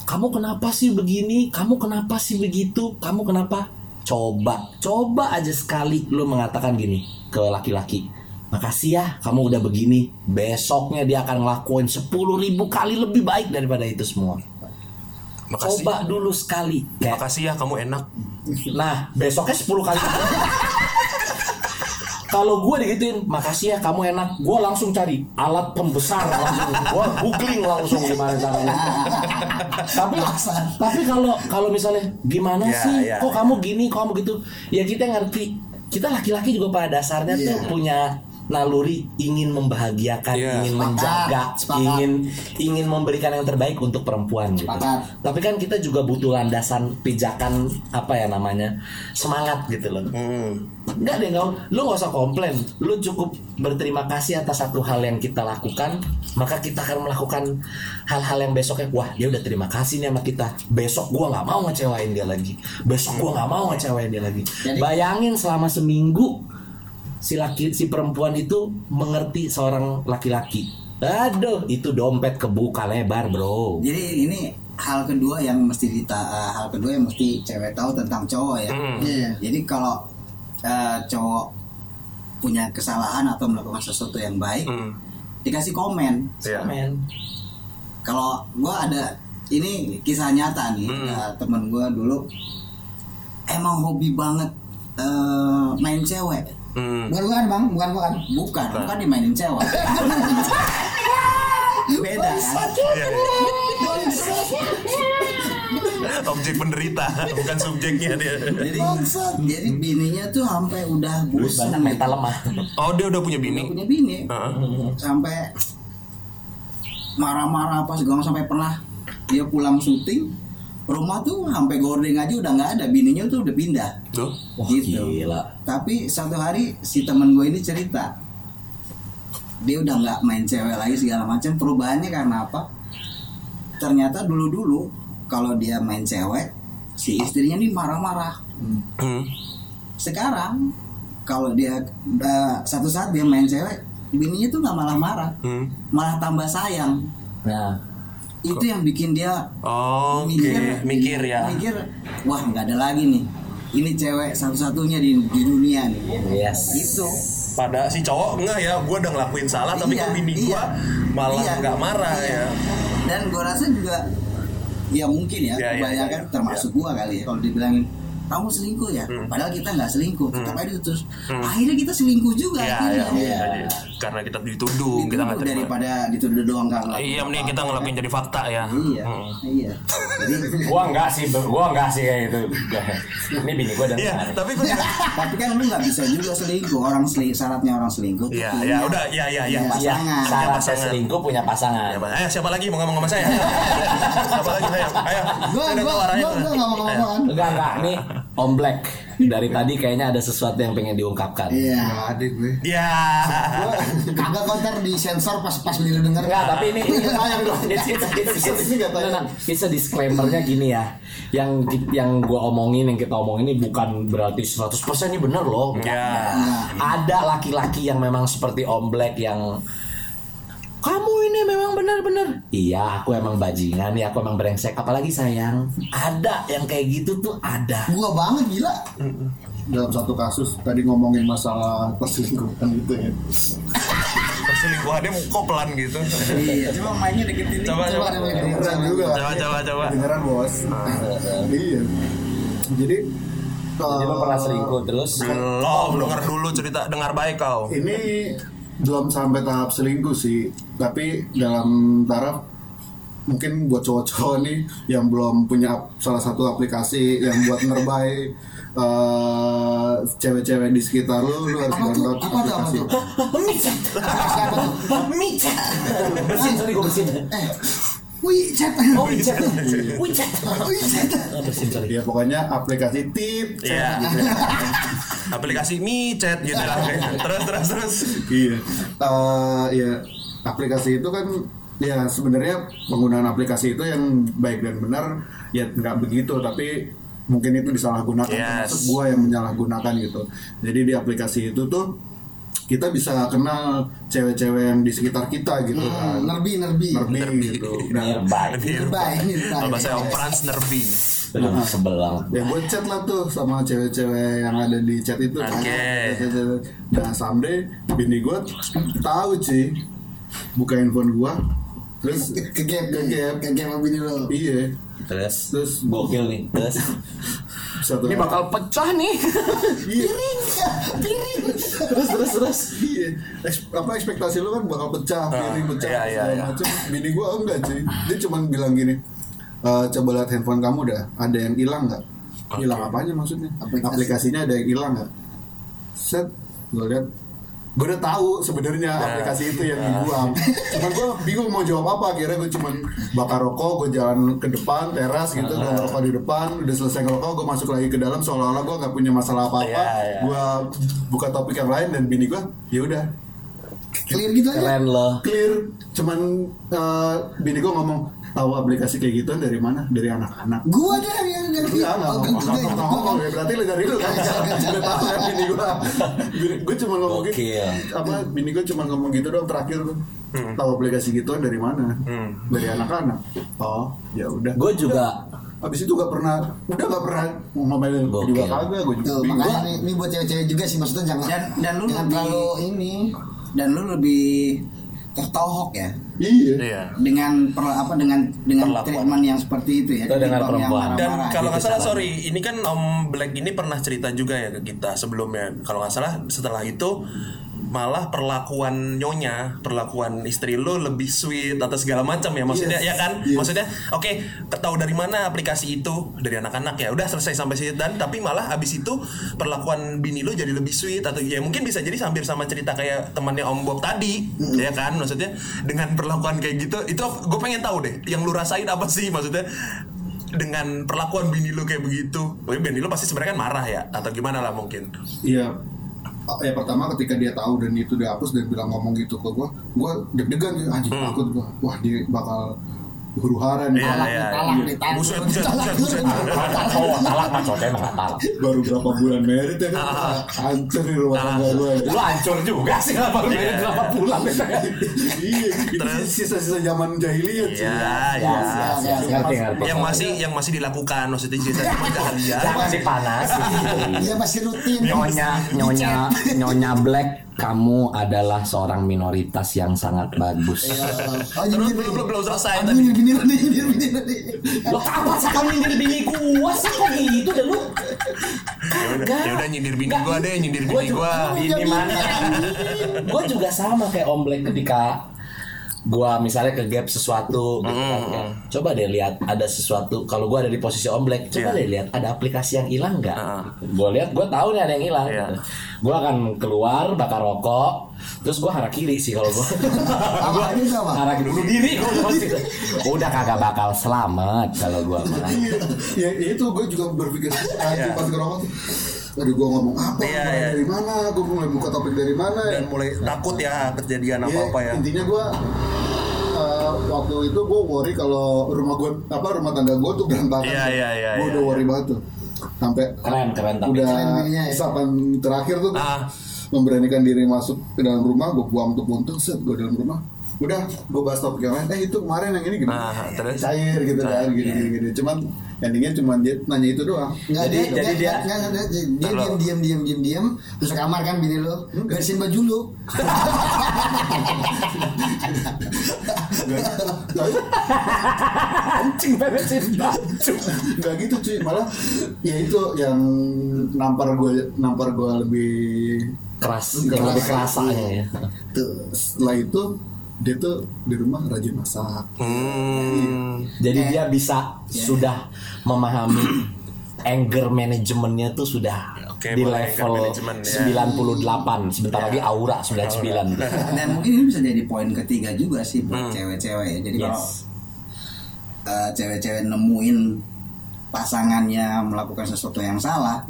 Speaker 3: kamu kenapa sih begini? Kamu kenapa sih begitu? Kamu kenapa? Coba, coba aja sekali lu mengatakan gini ke laki-laki. Makasih ya, kamu udah begini. Besoknya dia akan ngelakuin 10.000 ribu kali lebih baik daripada itu semua.
Speaker 5: makasih
Speaker 3: Coba dulu sekali. Kayak,
Speaker 5: makasih ya kamu enak
Speaker 3: nah, besoknya 10 kali. Kalau gue digituin, makasih ya kamu enak. Gue langsung cari alat pembesar langsung. Gue googling langsung gimana caranya. tapi tapi kalau kalau misalnya gimana
Speaker 5: Ya,
Speaker 3: sih?
Speaker 5: ya,
Speaker 3: kok kamu gini, kok kamu gitu? Ya kita ngerti. Kita laki-laki juga pada dasarnya tuh
Speaker 2: Iya.
Speaker 3: punya naluri ingin membahagiakan,
Speaker 5: Iya.
Speaker 3: ingin
Speaker 2: Sepakat,
Speaker 3: menjaga,
Speaker 2: sepakat.
Speaker 3: ingin ingin memberikan yang terbaik untuk perempuan gitu.
Speaker 2: Sepakat.
Speaker 3: Tapi kan kita juga butuh landasan pijakan apa ya namanya semangat gitu loh.
Speaker 5: hmm.
Speaker 3: Enggak deh, nggak, lu nggak usah komplain. Lu cukup berterima kasih atas satu hal yang kita lakukan, maka kita akan melakukan hal-hal yang besoknya, wah dia udah terima kasih nih sama kita. Besok gua nggak mau ngecewain dia lagi. Besok gua nggak mau ngecewain dia lagi. Bayangin selama seminggu si laki si perempuan itu mengerti seorang laki-laki. Aduh, itu dompet kebuka lebar, bro.
Speaker 4: Jadi ini hal kedua yang mesti kita eh, hal kedua yang mesti cewek tahu tentang cowok ya.
Speaker 5: Hmm.
Speaker 2: Iya.
Speaker 4: Jadi kalau eh, cowok punya kesalahan atau melakukan sesuatu yang baik,
Speaker 5: Hmm.
Speaker 4: dikasih komen.
Speaker 5: Iya.
Speaker 3: Men.
Speaker 4: Kalau gua ada ini kisah nyata nih,
Speaker 5: Hmm.
Speaker 4: eh, temen gua dulu emang hobi banget eh, main cewek.
Speaker 5: Hmm.
Speaker 2: Bukan bukan bang, bukan bukan.
Speaker 4: Bukan, bukan dimainin cewek. (laughs) Beda kan? (laughs)
Speaker 5: Objek penderita bukan subjeknya dia
Speaker 4: Jadi jadi bininya tuh sampai udah bosan
Speaker 3: mental lemah.
Speaker 5: oh dia udah punya bini
Speaker 4: punya bini
Speaker 5: Heeh.
Speaker 4: sampai marah-marah apa segala sampai pernah dia pulang syuting rumah tuh sampai gordeng aja udah nggak ada bininya tuh udah pindah.
Speaker 5: Tuh.
Speaker 3: Wah,
Speaker 4: gitu.
Speaker 3: gila.
Speaker 4: tapi satu hari si teman gue ini cerita dia udah nggak main cewek lagi segala macam perubahannya karena apa? Ternyata dulu dulu kalau dia main cewek si istrinya nih marah-marah.
Speaker 5: Hmm.
Speaker 4: sekarang kalau dia eh, satu saat dia main cewek bininya tuh nggak malah marah.
Speaker 5: Hmm.
Speaker 4: malah tambah sayang.
Speaker 3: Nah,
Speaker 4: itu yang bikin dia
Speaker 5: Oh, Oke, mikir ya.
Speaker 4: mikir wah nggak ada lagi nih ini cewek satu-satunya di, di dunia nih
Speaker 3: yes.
Speaker 4: itu
Speaker 5: Pada si cowok enggak ya, gua udah ngelakuin salah tapi
Speaker 4: Iya,
Speaker 5: kok bini
Speaker 4: iya.
Speaker 5: gua malah
Speaker 4: Iya,
Speaker 5: nggak marah
Speaker 4: iya.
Speaker 5: ya.
Speaker 4: dan gua rasa juga ya mungkin ya
Speaker 5: iya,
Speaker 4: kebanyakan
Speaker 5: iya.
Speaker 4: termasuk gua kali ya kalau dibilangin kamu selingkuh ya
Speaker 5: Hmm.
Speaker 4: padahal kita nggak selingkuh tetap aja terus akhirnya kita selingkuh juga
Speaker 5: Iya,
Speaker 4: akhirnya
Speaker 5: iya, iya. Karena kita dituduh, kita nggak
Speaker 4: Dituduh daripada dituduh doang nggak ngelakuin
Speaker 5: Iya, mending kita ngelakuin
Speaker 4: kan?
Speaker 5: jadi fakta ya.
Speaker 4: iya
Speaker 5: Hmm.
Speaker 4: iya jadi (laughs)
Speaker 8: Gua enggak sih, gua enggak sih kayak gitu. Ini bini gua dengar.
Speaker 5: Iya, tapi (laughs)
Speaker 4: tapi kan lu nggak bisa juga selingkuh orang selingkuh syaratnya orang selingkuh
Speaker 5: Iya, ya udah, iya, iya, iya.
Speaker 4: punya
Speaker 3: Ya,
Speaker 4: pasangan
Speaker 3: syarat saya
Speaker 5: pasangan.
Speaker 3: selingkuh punya pasangan.
Speaker 5: Ya. Ayo siapa lagi mau ngomong sama saya? (laughs) Siapa lagi? Ayo, ayo.
Speaker 2: Gua gua gua nggak mau ngomong kan.
Speaker 3: Enggak, enggak. Nih, Om Black. Dari tadi kayaknya ada sesuatu yang pengen diungkapkan.
Speaker 2: Iya.
Speaker 6: Nggak ada gue.
Speaker 5: Ya.
Speaker 2: Gua kagak konter di sensor pas pas Lili denger.
Speaker 3: Enggak, tapi ini ini
Speaker 2: sayang dong.
Speaker 3: it's, it's, it's, it's,
Speaker 2: Ini
Speaker 3: nah, it's a disclaimernya gini ya. Yang yang gua omongin yang kita omongin ini bukan berarti 100% ini bener loh. Enggak.
Speaker 5: Ya.
Speaker 3: Ada laki-laki yang memang seperti Om Black yang kamu ini memang benar-benar iya aku emang bajingan ya aku emang brengsek apalagi sayang ada yang kayak gitu tuh ada
Speaker 2: Gua banget gila.
Speaker 6: Dalam satu kasus tadi ngomongin masalah perselingkuhan gitu ya.
Speaker 5: Perselingkuhannya kok pelan gitu.
Speaker 4: iya cuma mainnya dikit ini
Speaker 5: Coba, coba.
Speaker 6: Kedengeran juga.
Speaker 5: Coba, coba, coba.
Speaker 6: Kedengeran bos. iya. Jadi
Speaker 3: jadi lo
Speaker 6: eh,
Speaker 3: pernah selingkuh terus
Speaker 5: Belum, dengar dulu cerita, dengar baik kau.
Speaker 6: Ini belum sampai tahap selingkuh sih, tapi dalam taraf mungkin buat cowok-cowok nih yang belum punya salah satu aplikasi yang buat ngerbai (laughs) eh, cewek-cewek di sekitar lu, lu harus download
Speaker 2: Apa tuh? Apa
Speaker 6: aplikasi.
Speaker 2: tuh? (laughs) Siapa tuh?
Speaker 3: micet bersihin sorry gue bersihin
Speaker 2: Eh, wih chat.
Speaker 3: oh micet micet
Speaker 2: Wih chat.
Speaker 3: bersihin sorry
Speaker 6: Ya pokoknya aplikasi tip.
Speaker 5: Iya.
Speaker 6: gitu (laughs) ya.
Speaker 5: Aplikasi micet gitu lah. Terus, terus, terus.
Speaker 6: iya Eh, ya aplikasi itu kan ya sebenarnya penggunaan aplikasi itu yang baik dan benar ya nggak begitu tapi mungkin itu disalahgunakan
Speaker 5: Yes.
Speaker 6: termasuk gua yang menyalahgunakan gitu jadi di aplikasi itu tuh kita bisa kenal cewek-cewek yang di sekitar kita gitu kan.
Speaker 2: Nerbi nerbi.
Speaker 6: nerbi gitu. (laughs) Nah
Speaker 3: nearby.
Speaker 2: Nearby, nearby.
Speaker 5: Kalau bahasa Om Frans nerbi.
Speaker 3: Bener, sebelah
Speaker 6: ya gue chat lah tuh sama cewek-cewek yang ada di chat itu kan.
Speaker 5: Oke.
Speaker 6: nah someday bini gue tahu sih buka handphone gue terus
Speaker 2: Ke gap,
Speaker 6: ke gap
Speaker 2: ke gap sama bini lo.
Speaker 6: iya.
Speaker 3: Terus?
Speaker 6: Terus
Speaker 3: gokil nih. terus (laughs)
Speaker 6: satu
Speaker 3: ini bakal pecah nih. (laughs)
Speaker 6: Iya.
Speaker 3: Terus terus terus.
Speaker 6: Iya. Eks- apa ekspektasi lu kan bakal pecah piring pecah
Speaker 5: iya, iya,
Speaker 6: segala
Speaker 5: iya.
Speaker 6: macem. Bini gue enggak cuy. Dia cuman bilang gini "Eh, coba lihat handphone kamu dah. Ada yang hilang nggak? Hilang apanya maksudnya?
Speaker 2: Aplikasi.
Speaker 6: aplikasinya ada yang hilang nggak? Set gue lihat gue udah tahu sebenarnya aplikasi itu yang dibuang cuman gue bingung mau jawab apa akhirnya gue cuman bakar rokok gue jalan ke depan teras gitu gue ngerokok di depan udah selesai ngerokok gue masuk lagi ke dalam seolah-olah gue nggak punya masalah apa-apa.
Speaker 3: Iya, iya.
Speaker 6: gue buka topik yang lain dan bini gue ya udah.
Speaker 2: Clear gitu aja.
Speaker 3: keren loh.
Speaker 6: Clear. Cuman eh, bini gue ngomong tahu aplikasi kayak gitu dari mana? Dari anak-anak.
Speaker 2: Gua yang yang
Speaker 6: Enggak, enggak
Speaker 2: Oh,
Speaker 6: ngomong,
Speaker 2: juga
Speaker 6: ngomong,
Speaker 2: itu.
Speaker 6: ngomong, ya berarti lu dari lu kan. Udah tahu kan bini gua. Bini- Gue cuma ngomong gitu. Apa, bini gue cuma ngomong gitu dong terakhir tuh. Tahu aplikasi gituan dari mana? Dari anak-anak. Oh, ya udah.
Speaker 3: Gue juga
Speaker 6: Abis itu gak pernah, udah gak pernah ngomelin juga kagak Gue juga
Speaker 2: Tuh,
Speaker 6: bingung.
Speaker 2: makanya ini, ini buat cewek-cewek juga sih maksudnya jangan
Speaker 4: dan dan lu
Speaker 2: jangan
Speaker 4: lebih
Speaker 2: terlalu ini.
Speaker 4: dan lu lebih tertohok ya
Speaker 6: Iya
Speaker 5: Iya.
Speaker 4: dengan per, apa dengan dengan
Speaker 5: Perlakuan.
Speaker 4: treatment yang seperti itu ya
Speaker 3: Itu dengan perempuan.
Speaker 5: Dan kalau nggak
Speaker 3: Itu
Speaker 5: salah, sorry, ini kan Om Black ini pernah cerita juga ya ke kita sebelumnya. Kalau nggak salah, setelah itu malah perlakuan nyonya, perlakuan istri lo lebih sweet atau segala macam ya maksudnya
Speaker 6: Yes.
Speaker 5: ya kan?
Speaker 6: Yes.
Speaker 5: Maksudnya oke, tahu dari mana aplikasi itu dari anak-anak ya. Udah selesai sampai situ dan tapi malah abis itu perlakuan bini lo jadi lebih sweet atau ya mungkin bisa jadi hampir sama cerita kayak temannya Om Bob tadi, ya kan? Maksudnya dengan perlakuan kayak gitu, itu gue pengen tahu deh, yang lu rasain apa sih maksudnya? dengan perlakuan bini lu kayak begitu, bini lu pasti sebenarnya kan marah ya atau gimana lah mungkin.
Speaker 6: Iya ya pertama ketika dia tahu dan itu dihapus dan bilang ngomong gitu ke gue gue deg-degan sih anjing takut gue wah dia bakal huru hara nih.
Speaker 5: Iya,
Speaker 2: talak
Speaker 5: iya.
Speaker 2: nih talak nih talak
Speaker 5: Buset, buset, buset,
Speaker 3: talak mah cowok emang talak
Speaker 6: baru berapa bulan merit ya kan? Hancur di rumah tangga gue
Speaker 3: lu hancur juga sih nggak baru beda berapa bulan
Speaker 6: iya itu
Speaker 5: Terus?
Speaker 6: sisa-sisa zaman jahiliyah sih
Speaker 5: Iya,
Speaker 2: Ya,
Speaker 5: iya.
Speaker 2: ya, ya.
Speaker 5: Yang masih yang masih dilakukan maksudnya cerita cuma jahiliyah.
Speaker 3: jangan dipanas
Speaker 2: Dia masih rutin.
Speaker 3: nyonya nyonya nyonya black kamu adalah seorang minoritas yang sangat bagus.
Speaker 2: Oh,
Speaker 5: belum belum belum selesai tadi.
Speaker 2: Nyindir bini lu nih, nyindir bini lu nih.
Speaker 3: lo apa sih kamu nyindir bini gua sih kok gitu dah lu
Speaker 5: Ya udah, ya udah nyindir bini gua deh, nyindir
Speaker 3: Gua
Speaker 5: bini gua.
Speaker 3: Ini mana? gue juga sama kayak Om Black ketika gua misalnya ke gap sesuatu gitu kan, ya. coba deh lihat ada sesuatu kalau gua ada di posisi Om Black coba
Speaker 5: Iya.
Speaker 3: deh lihat ada aplikasi yang hilang nggak
Speaker 5: Heeh.
Speaker 3: gue lihat gue tahu nih ada yang hilang
Speaker 5: Iya.
Speaker 3: gitu. gue akan keluar bakar rokok terus gue hara kiri sih kalau
Speaker 2: ini (laughs) apa?
Speaker 3: hara bunuh diri gua (laughs) udah kagak bakal selamat kalau gue mah
Speaker 6: ya itu gue juga berpikir (laughs) anjing pas ngerokok aduh gue ngomong apa
Speaker 5: Iya,
Speaker 6: mulai
Speaker 5: iya.
Speaker 6: dari mana gue mulai buka topik dari mana
Speaker 5: Dan mulai takut ya kejadian
Speaker 6: Iya,
Speaker 5: apa-apa ya.
Speaker 6: intinya gue eh, waktu itu gue worry kalau rumah gue apa rumah tangga gue tuh berantakan
Speaker 5: Iya, iya, iya,
Speaker 6: gue
Speaker 5: iya,
Speaker 6: udah
Speaker 5: iya.
Speaker 6: worry banget tuh sampai
Speaker 3: keren keren tapi
Speaker 6: udah
Speaker 2: Keren bininya ya.
Speaker 6: isapan terakhir tuh
Speaker 5: Ah.
Speaker 6: memberanikan diri masuk ke dalam rumah gue buang tuh puntung set gue dalam rumah udah gue bahas topik yang lain. Eh itu kemarin yang ini gini
Speaker 5: Ah, terus?
Speaker 6: cair gitu kan gini gini gini cuman endingnya cuman dia nanya itu doang.
Speaker 2: Nggak,
Speaker 3: Jadi-
Speaker 2: dia,
Speaker 3: jadi
Speaker 2: dia,
Speaker 3: dia-
Speaker 2: nggak, nggak, nggak, dia
Speaker 5: Ntar
Speaker 2: diam
Speaker 5: lo.
Speaker 2: diam diam diam diam terus ke kamar kan bini lu bersihin baju
Speaker 6: Tapi
Speaker 3: anjing beresin baju
Speaker 6: nggak gitu cuy. Malah ya itu yang nampar gue nampar gue lebih
Speaker 3: keras.
Speaker 6: Keras.
Speaker 3: lebih kerasanya ya.
Speaker 6: Tuh setelah itu dia tuh di rumah rajin masak.
Speaker 5: Hmm.
Speaker 3: Jadi
Speaker 2: Eh,
Speaker 3: dia bisa sudah memahami anger manajemennya tuh sudah
Speaker 5: Oke,
Speaker 3: di level
Speaker 5: management, ya.
Speaker 3: 98 sebentar lagi aura 99 (laughs)
Speaker 4: dan mungkin ini bisa jadi poin ketiga juga sih buat cewek-cewek ya. Jadi kalau
Speaker 3: yes
Speaker 4: eh, cewek-cewek nemuin pasangannya melakukan sesuatu yang salah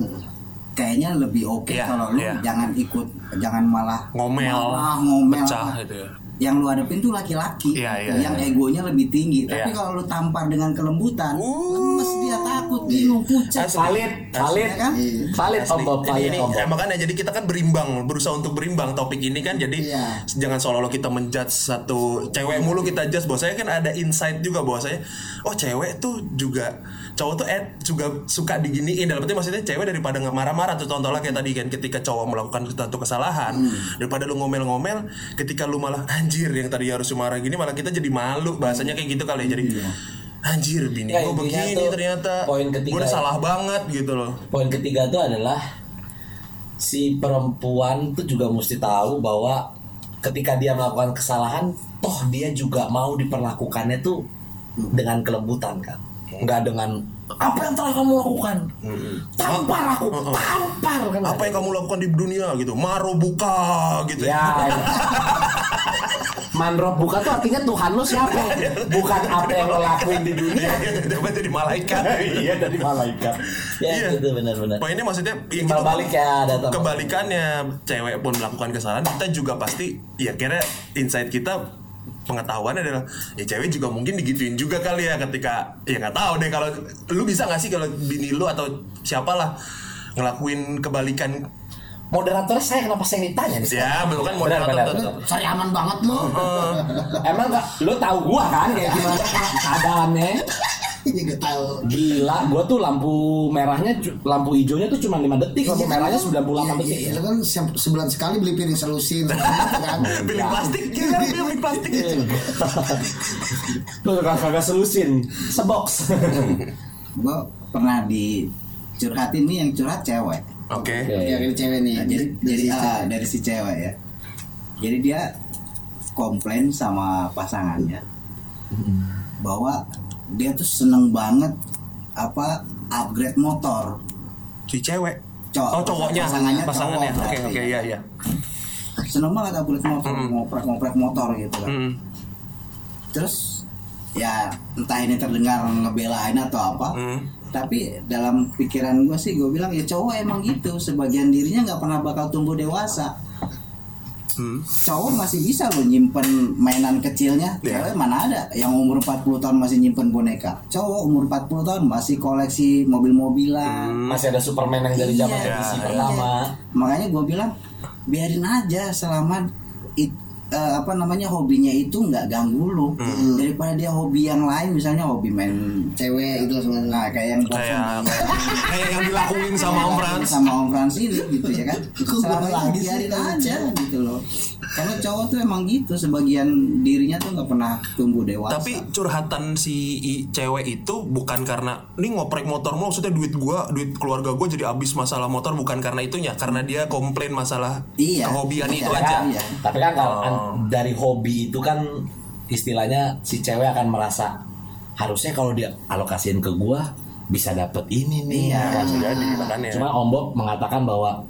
Speaker 4: kayaknya lebih oke
Speaker 5: Iya,
Speaker 4: kalau lu
Speaker 5: iya.
Speaker 4: jangan ikut jangan malah
Speaker 5: Ngomel,
Speaker 4: marah, ngomel
Speaker 5: pecah gitu ya.
Speaker 4: Yang lu hadapin tuh laki-laki
Speaker 5: Iya, iya,
Speaker 4: yang
Speaker 5: iya.
Speaker 4: egonya lebih tinggi tapi
Speaker 5: Iya.
Speaker 4: kalau lu tampar dengan kelembutan
Speaker 5: Uh.
Speaker 4: lemes dia takut bingung pucat
Speaker 5: Asli.
Speaker 3: valid valid
Speaker 4: Ya kan?
Speaker 3: valid om Bob
Speaker 5: Ini, ya, makanya jadi kita kan berimbang, berusaha untuk berimbang topik ini kan jadi
Speaker 2: Iya.
Speaker 5: jangan seolah-olah kita menjudge satu cewek mulu kita judge bahwasanya kan ada insight juga bahwasanya oh cewek tuh juga cowok tuh eh juga suka diginiin. Dalam arti maksudnya cewek daripada nggak marah-marah tuh contohnya kayak tadi kan ketika cowok melakukan satu kesalahan daripada lu ngomel-ngomel ketika lu malah anjir yang tadi harus marah gini malah kita jadi malu. Bahasanya kayak gitu kali ya jadi anjir bini
Speaker 3: Ya,
Speaker 5: gue begini ternyata.
Speaker 3: poin
Speaker 5: gue
Speaker 3: ketiga
Speaker 5: udah
Speaker 3: ya.
Speaker 5: salah banget gitu loh.
Speaker 3: Poin ketiga tuh adalah si perempuan tuh juga mesti tahu bahwa ketika dia melakukan kesalahan toh dia juga mau diperlakukannya tuh dengan kelembutan kan nggak dengan apa yang telah kamu lakukan. Tampar aku tampar kan
Speaker 5: apa yang kamu lakukan di dunia gitu. Maro buka gitu
Speaker 3: ya. (laughs) Manrob buka tuh artinya Tuhan lo siapa? (laughs) Bukan apa yang lo lakuin di dunia. (laughs)
Speaker 5: Coba jadi malaikat.
Speaker 3: Iya dari malaikat. Ya
Speaker 5: Iya.
Speaker 3: gitu benar-benar.
Speaker 5: Poinnya maksudnya ya
Speaker 3: Timbal balik ya, ada.
Speaker 5: Kebalikannya cewek pun melakukan kesalahan kita juga pasti ya kira insight kita pengetahuan adalah ya cewek juga mungkin digituin juga kali ya ketika ya nggak tahu deh kalau lu bisa nggak sih kalau bini lu atau siapalah ngelakuin kebalikan?
Speaker 3: Moderator saya kenapa saya ditanya nih?
Speaker 5: Ya belum kan
Speaker 3: Benar,
Speaker 5: moderator
Speaker 3: benar,
Speaker 5: tuh.
Speaker 3: benar.
Speaker 2: cari aman banget lu
Speaker 3: Emang gak, lo tahu gua kan? Kayak gimana? Keadaannya? (laughs)
Speaker 2: Iya
Speaker 3: Gila, gua tuh lampu merahnya, lampu hijaunya tuh cuma 5 detik, lampu
Speaker 2: Iya,
Speaker 3: merahnya
Speaker 2: kan?
Speaker 3: 98
Speaker 2: Iya,
Speaker 3: detik.
Speaker 2: iya, kan se- sebulan sekali beli piring selusin (laughs) kan.
Speaker 5: Piring plastik, gila piring plastik.
Speaker 3: Lu kagak kagak selusin, sebox. (laughs)
Speaker 4: gue pernah dicurhatin nih yang curhat cewek
Speaker 5: Oke.
Speaker 2: Ya ini cewek nih.
Speaker 4: Nah, jadi
Speaker 2: si
Speaker 4: ah, dari si cewek ya. Jadi dia komplain sama pasangannya bahwa dia tuh seneng banget apa upgrade motor.
Speaker 5: Si cewek.
Speaker 4: Cowok.
Speaker 5: Oh cowoknya,
Speaker 4: Pasangannya
Speaker 5: pasangannya.
Speaker 4: cowok
Speaker 5: Oke oke iya iya.
Speaker 4: Seneng banget upgrade motor, ngoprek-ngoprek motor gitu kan.
Speaker 5: Hmm.
Speaker 4: Terus ya entah ini terdengar ngebelain atau apa.
Speaker 5: Hmm.
Speaker 4: tapi dalam pikiran gue sih gue bilang ya cowok emang gitu sebagian dirinya nggak pernah bakal tumbuh dewasa
Speaker 5: Hmm.
Speaker 4: cowok masih bisa loh nyimpen mainan kecilnya
Speaker 5: Iya.
Speaker 4: cewek mana ada yang umur 40 tahun masih nyimpen boneka cowok umur 40 tahun masih koleksi mobil-mobilan
Speaker 3: Masih ada Superman yang dari zaman
Speaker 4: Iya,
Speaker 3: edisi
Speaker 5: iya.
Speaker 3: pertama.
Speaker 4: makanya gue bilang biarin aja selama it- eh, apa namanya hobinya itu nggak ganggu lu.
Speaker 5: Hmm.
Speaker 4: daripada dia hobi yang lain misalnya hobi main
Speaker 2: cewek itu
Speaker 4: nah kayak yang
Speaker 5: kayak kayak yang dilakuin sama Om Frans.
Speaker 4: sama Om Frans ini gitu ya kan. Selama
Speaker 2: lagi
Speaker 4: biarin
Speaker 2: kalau
Speaker 4: aja gitu loh karena cowok tuh emang gitu sebagian dirinya tuh nggak pernah tumbuh dewasa
Speaker 5: tapi curhatan si i- cewek itu bukan karena ini ngoprek motor mulu maksudnya duit gua duit keluarga gua jadi habis masalah motor bukan karena itunya karena dia komplain masalah
Speaker 4: Iya.
Speaker 5: kehobian
Speaker 4: Iya,
Speaker 5: itu
Speaker 4: iya.
Speaker 5: aja
Speaker 4: Iya.
Speaker 3: Tapi kan kalau
Speaker 5: Oh.
Speaker 3: dari hobi itu kan istilahnya si cewek akan merasa harusnya kalau dia alokasiin ke gua bisa dapet ini nih.
Speaker 4: Iya.
Speaker 3: kan?
Speaker 5: jadi makanya
Speaker 3: Cuma Om Bob mengatakan bahwa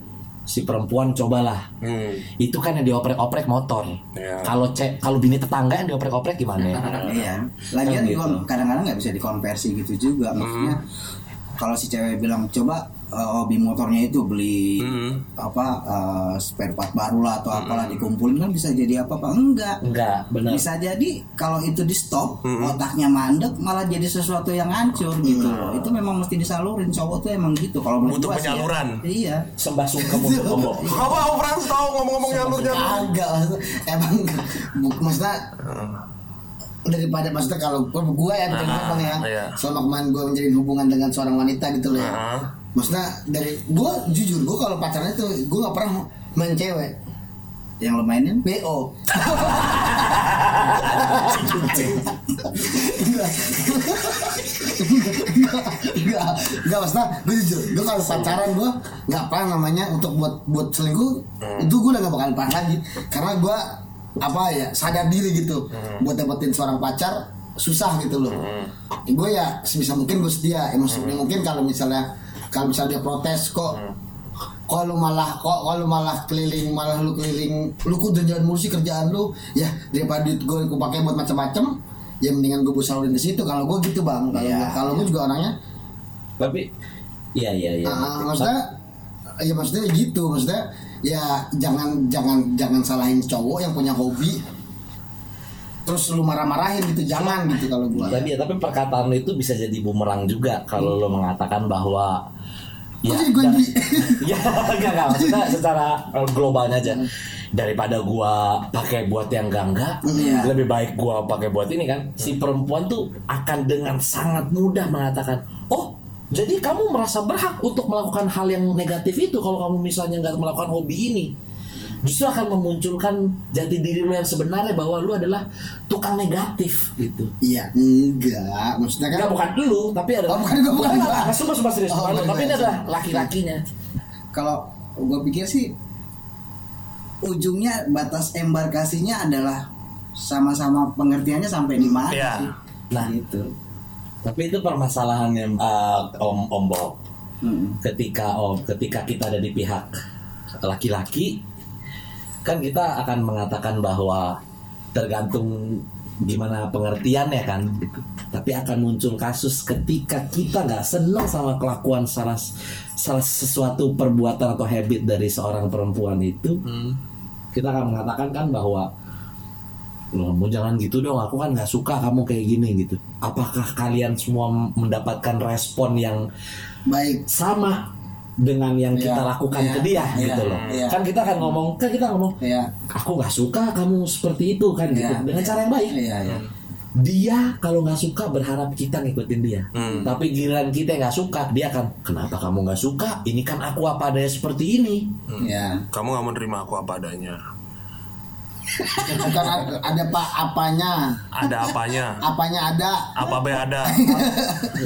Speaker 3: si perempuan cobalah
Speaker 5: Hmm.
Speaker 3: itu kan yang dioprek-oprek motor.
Speaker 5: Iya.
Speaker 3: Kalau cek kalau bini tetangga yang dioprek-oprek gimana? ya? (laughs)
Speaker 4: Iya. Lagian
Speaker 3: Kan gitu.
Speaker 4: kadang-kadang nggak bisa dikonversi gitu juga. Maksudnya kalau si cewek bilang coba eh, hobi motornya itu beli
Speaker 5: Hmm.
Speaker 4: apa eh, spare part baru lah atau apalah dikumpulin kan bisa jadi apa apa enggak.
Speaker 3: Enggak, benar.
Speaker 4: Bisa jadi kalau itu di stop otaknya mandek malah jadi sesuatu yang hancur gitu loh. Itu memang mesti disalurin cowok tuh emang gitu. Kalau
Speaker 5: Butuh
Speaker 4: sih ya.
Speaker 5: penyaluran.
Speaker 4: Iya.
Speaker 3: Sembah sungkem untuk (laughs) Om Bob.
Speaker 5: apa Om Frans tahu ngomong-ngomong nyalur nyalur
Speaker 2: Agak maksudnya emang maksudnya daripada maksudnya kalau gue ya bang ya
Speaker 5: iya.
Speaker 2: selama kemarin gue menjalin hubungan dengan seorang wanita gitu loh ya
Speaker 5: Ah.
Speaker 2: Maksudnya dari gue jujur gue kalau pacaran itu gue nggak pernah main cewek.
Speaker 4: Yang lo mainin?
Speaker 2: Bo (laughs) Enggak, enggak. Maksudnya gue jujur, gue kalau pacaran gue nggak pernah namanya untuk buat buat selingkuh itu gue udah gak bakal pernah lagi. Karena gue apa ya sadar diri gitu. Buat dapetin seorang pacar susah gitu loh. Gue ya sebisa mungkin gue setia, ya, maksudnya mungkin kalau misalnya kalau misalnya dia protes kok kok lu malah kok lu malah keliling malah lu keliling lu udah jalan mulu sih kerjaan lu. Ya daripada duit gue gue pakai buat macam-macam ya mendingan gue salurin ke situ. Kalau gue gitu bang. Kalau
Speaker 4: Iya.
Speaker 2: kalau gue juga orangnya.
Speaker 3: Tapi iya iya iya.
Speaker 2: ah, maksudnya ya maksudnya gitu. Maksudnya ya jangan jangan jangan salahin cowok yang punya hobi terus lu marah-marahin gitu jangan gitu kalau gue
Speaker 3: Tapi ya, tapi perkataan itu bisa jadi bumerang juga kalau lo mengatakan bahwa
Speaker 2: Kok jadi gue (laughs)
Speaker 3: ya enggak enggak maksudnya (laughs) secara eh, globalnya aja. Daripada gua pakai buat yang enggak enggak
Speaker 4: Iya.
Speaker 3: lebih baik gua pakai buat ini kan. Si perempuan tuh akan dengan sangat mudah mengatakan oh jadi kamu merasa berhak untuk melakukan hal yang negatif itu kalau kamu misalnya nggak melakukan hobi ini justru akan memunculkan jati diri lo yang sebenarnya bahwa lu adalah tukang negatif gitu
Speaker 2: iya enggak maksudnya kan
Speaker 3: Enggak bukan lu, tapi ada.
Speaker 2: Oh, bukan gua, bukan gua.
Speaker 3: Enggak, sumpah sumpah serius.
Speaker 2: Oh,
Speaker 3: bukan lu,
Speaker 2: bukan
Speaker 3: tapi ini adalah laki-lakinya.
Speaker 4: kalau gue pikir sih ujungnya batas embarkasinya adalah sama-sama pengertiannya sampai di mana
Speaker 5: Iya.
Speaker 4: sih
Speaker 3: Nah.
Speaker 4: gitu
Speaker 3: Tapi itu permasalahannya uh, Om Om Bob.
Speaker 4: Mm.
Speaker 3: Ketika Om, ketika kita ada di pihak laki-laki, kan kita akan mengatakan bahwa tergantung gimana pengertiannya kan gitu. Tapi akan muncul kasus ketika kita nggak senang sama kelakuan salah salah sesuatu perbuatan atau habit dari seorang perempuan itu, kita akan mengatakan kan bahwa kamu jangan gitu dong, aku kan nggak suka kamu kayak gini gitu. Apakah kalian semua mendapat respon yang
Speaker 2: baik
Speaker 3: sama dengan yang kita
Speaker 2: Iya,
Speaker 3: lakukan
Speaker 2: iya,
Speaker 3: ke dia
Speaker 2: iya,
Speaker 3: gitu loh?
Speaker 2: iya.
Speaker 3: Kan kita kan ngomong, kan kita ngomong,
Speaker 2: ya
Speaker 3: aku nggak suka kamu seperti itu kan gitu,
Speaker 2: Iya,
Speaker 3: dengan cara yang baik.
Speaker 4: iya iya
Speaker 3: Dia kalau nggak suka berharap kita ngikutin dia,
Speaker 5: Hmm.
Speaker 3: tapi giliran kita nggak suka, dia akan kenapa kamu nggak suka? Ini kan aku apa adanya seperti ini.
Speaker 4: ya
Speaker 5: kamu nggak menerima aku apa adanya
Speaker 2: bukan ada, ada pak apanya?
Speaker 5: Ada apanya?
Speaker 2: Apanya ada?
Speaker 5: Apa be ada?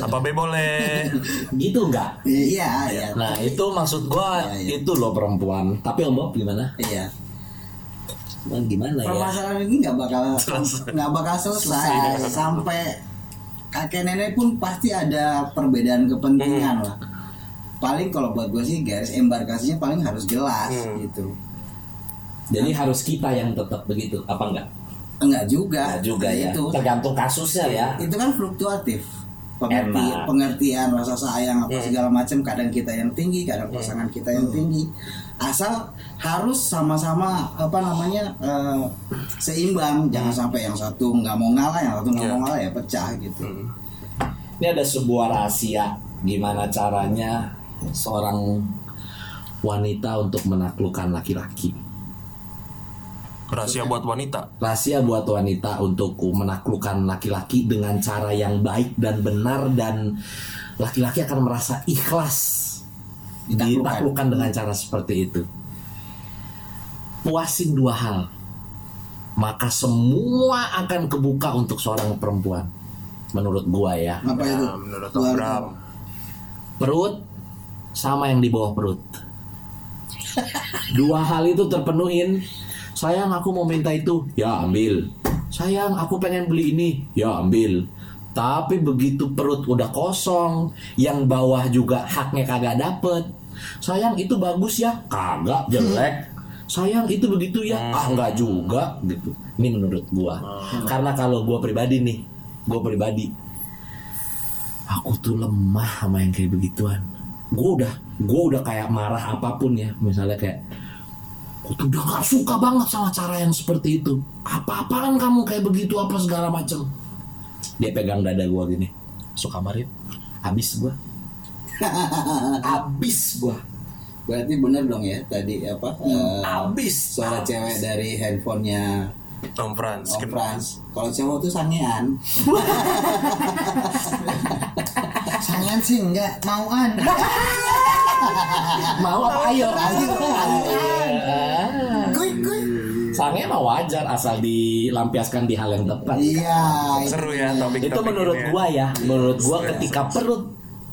Speaker 5: Apa be boleh?
Speaker 3: Gitu nggak?
Speaker 4: iya iya.
Speaker 3: Nah itu maksud gua
Speaker 4: Iya, iya.
Speaker 3: itu loh perempuan. Tapi om Bob gimana?
Speaker 4: iya.
Speaker 3: Nah, gimana ya?
Speaker 4: permasalahan ini nggak bakal nggak bakal selesai. Sampai kakek nenek pun pasti ada perbedaan kepentingan lah. Paling kalau buat gue sih garis embarkasinya paling harus jelas gitu
Speaker 3: Jadi harus kita yang tetap begitu, apa enggak?
Speaker 4: enggak juga
Speaker 3: Enggak juga ya.
Speaker 4: itu
Speaker 3: Tergantung kasusnya ya.
Speaker 4: itu kan fluktuatif pengerti-
Speaker 3: Enak.
Speaker 4: pengertian rasa sayang apa
Speaker 5: Hmm.
Speaker 4: segala macam kadang kita yang tinggi kadang pasangan kita yang tinggi asal harus sama-sama apa namanya eh, seimbang jangan sampai yang satu nggak mau ngalah yang satu nggak
Speaker 5: Iya.
Speaker 4: mau ngalah ya pecah gitu
Speaker 3: Ini ada sebuah rahasia gimana caranya seorang wanita untuk menaklukkan laki-laki.
Speaker 5: Rahasia buat wanita.
Speaker 3: Rahasia buat wanita untuk menaklukkan laki-laki dengan cara yang baik dan benar dan laki-laki akan merasa ikhlas
Speaker 4: Ditaklukkan.
Speaker 3: ditaklukkan dengan cara seperti itu. Puasin dua hal, maka semua akan kebuka untuk seorang perempuan. Menurut gua ya,
Speaker 4: apa itu
Speaker 5: Nah, menurut
Speaker 4: Luar-
Speaker 5: Bram.
Speaker 3: perut sama yang di bawah perut. Dua hal itu terpenuhin. Sayang aku mau minta itu, ya ambil. Sayang aku pengen beli ini, ya ambil. Tapi begitu perut udah kosong, yang bawah juga haknya kagak dapet. Sayang itu bagus ya, kagak jelek. (laughs) Sayang itu begitu ya, ah enggak juga gitu. Ini menurut gua. Karena kalau gua pribadi nih, gua pribadi aku tuh lemah sama yang kayak begituan gue udah gue udah kayak marah apa pun ya misalnya kayak gue tuh udah gak suka banget sama cara yang seperti itu. Apa-apaan kamu kayak begitu apa segala macem. Dia pegang dada gue gini. Suka marit habis gue (laughs) habis gue
Speaker 4: berarti bener dong ya tadi apa eh,
Speaker 3: habis.
Speaker 4: suara cewek dari handphonenya
Speaker 5: Om Frans.
Speaker 4: Om Frans kalau cowok tuh sangean. (laughs)
Speaker 2: Sangean sih enggak. Mauan. (laughs)
Speaker 3: mau apa? Ayo
Speaker 2: Ayo, ayo.
Speaker 3: Sange mah wajar asal dilampiaskan di hal yang tepat
Speaker 2: Iya.
Speaker 5: Seru ya topik
Speaker 3: itu menurut gua ya menurut gua ketika perut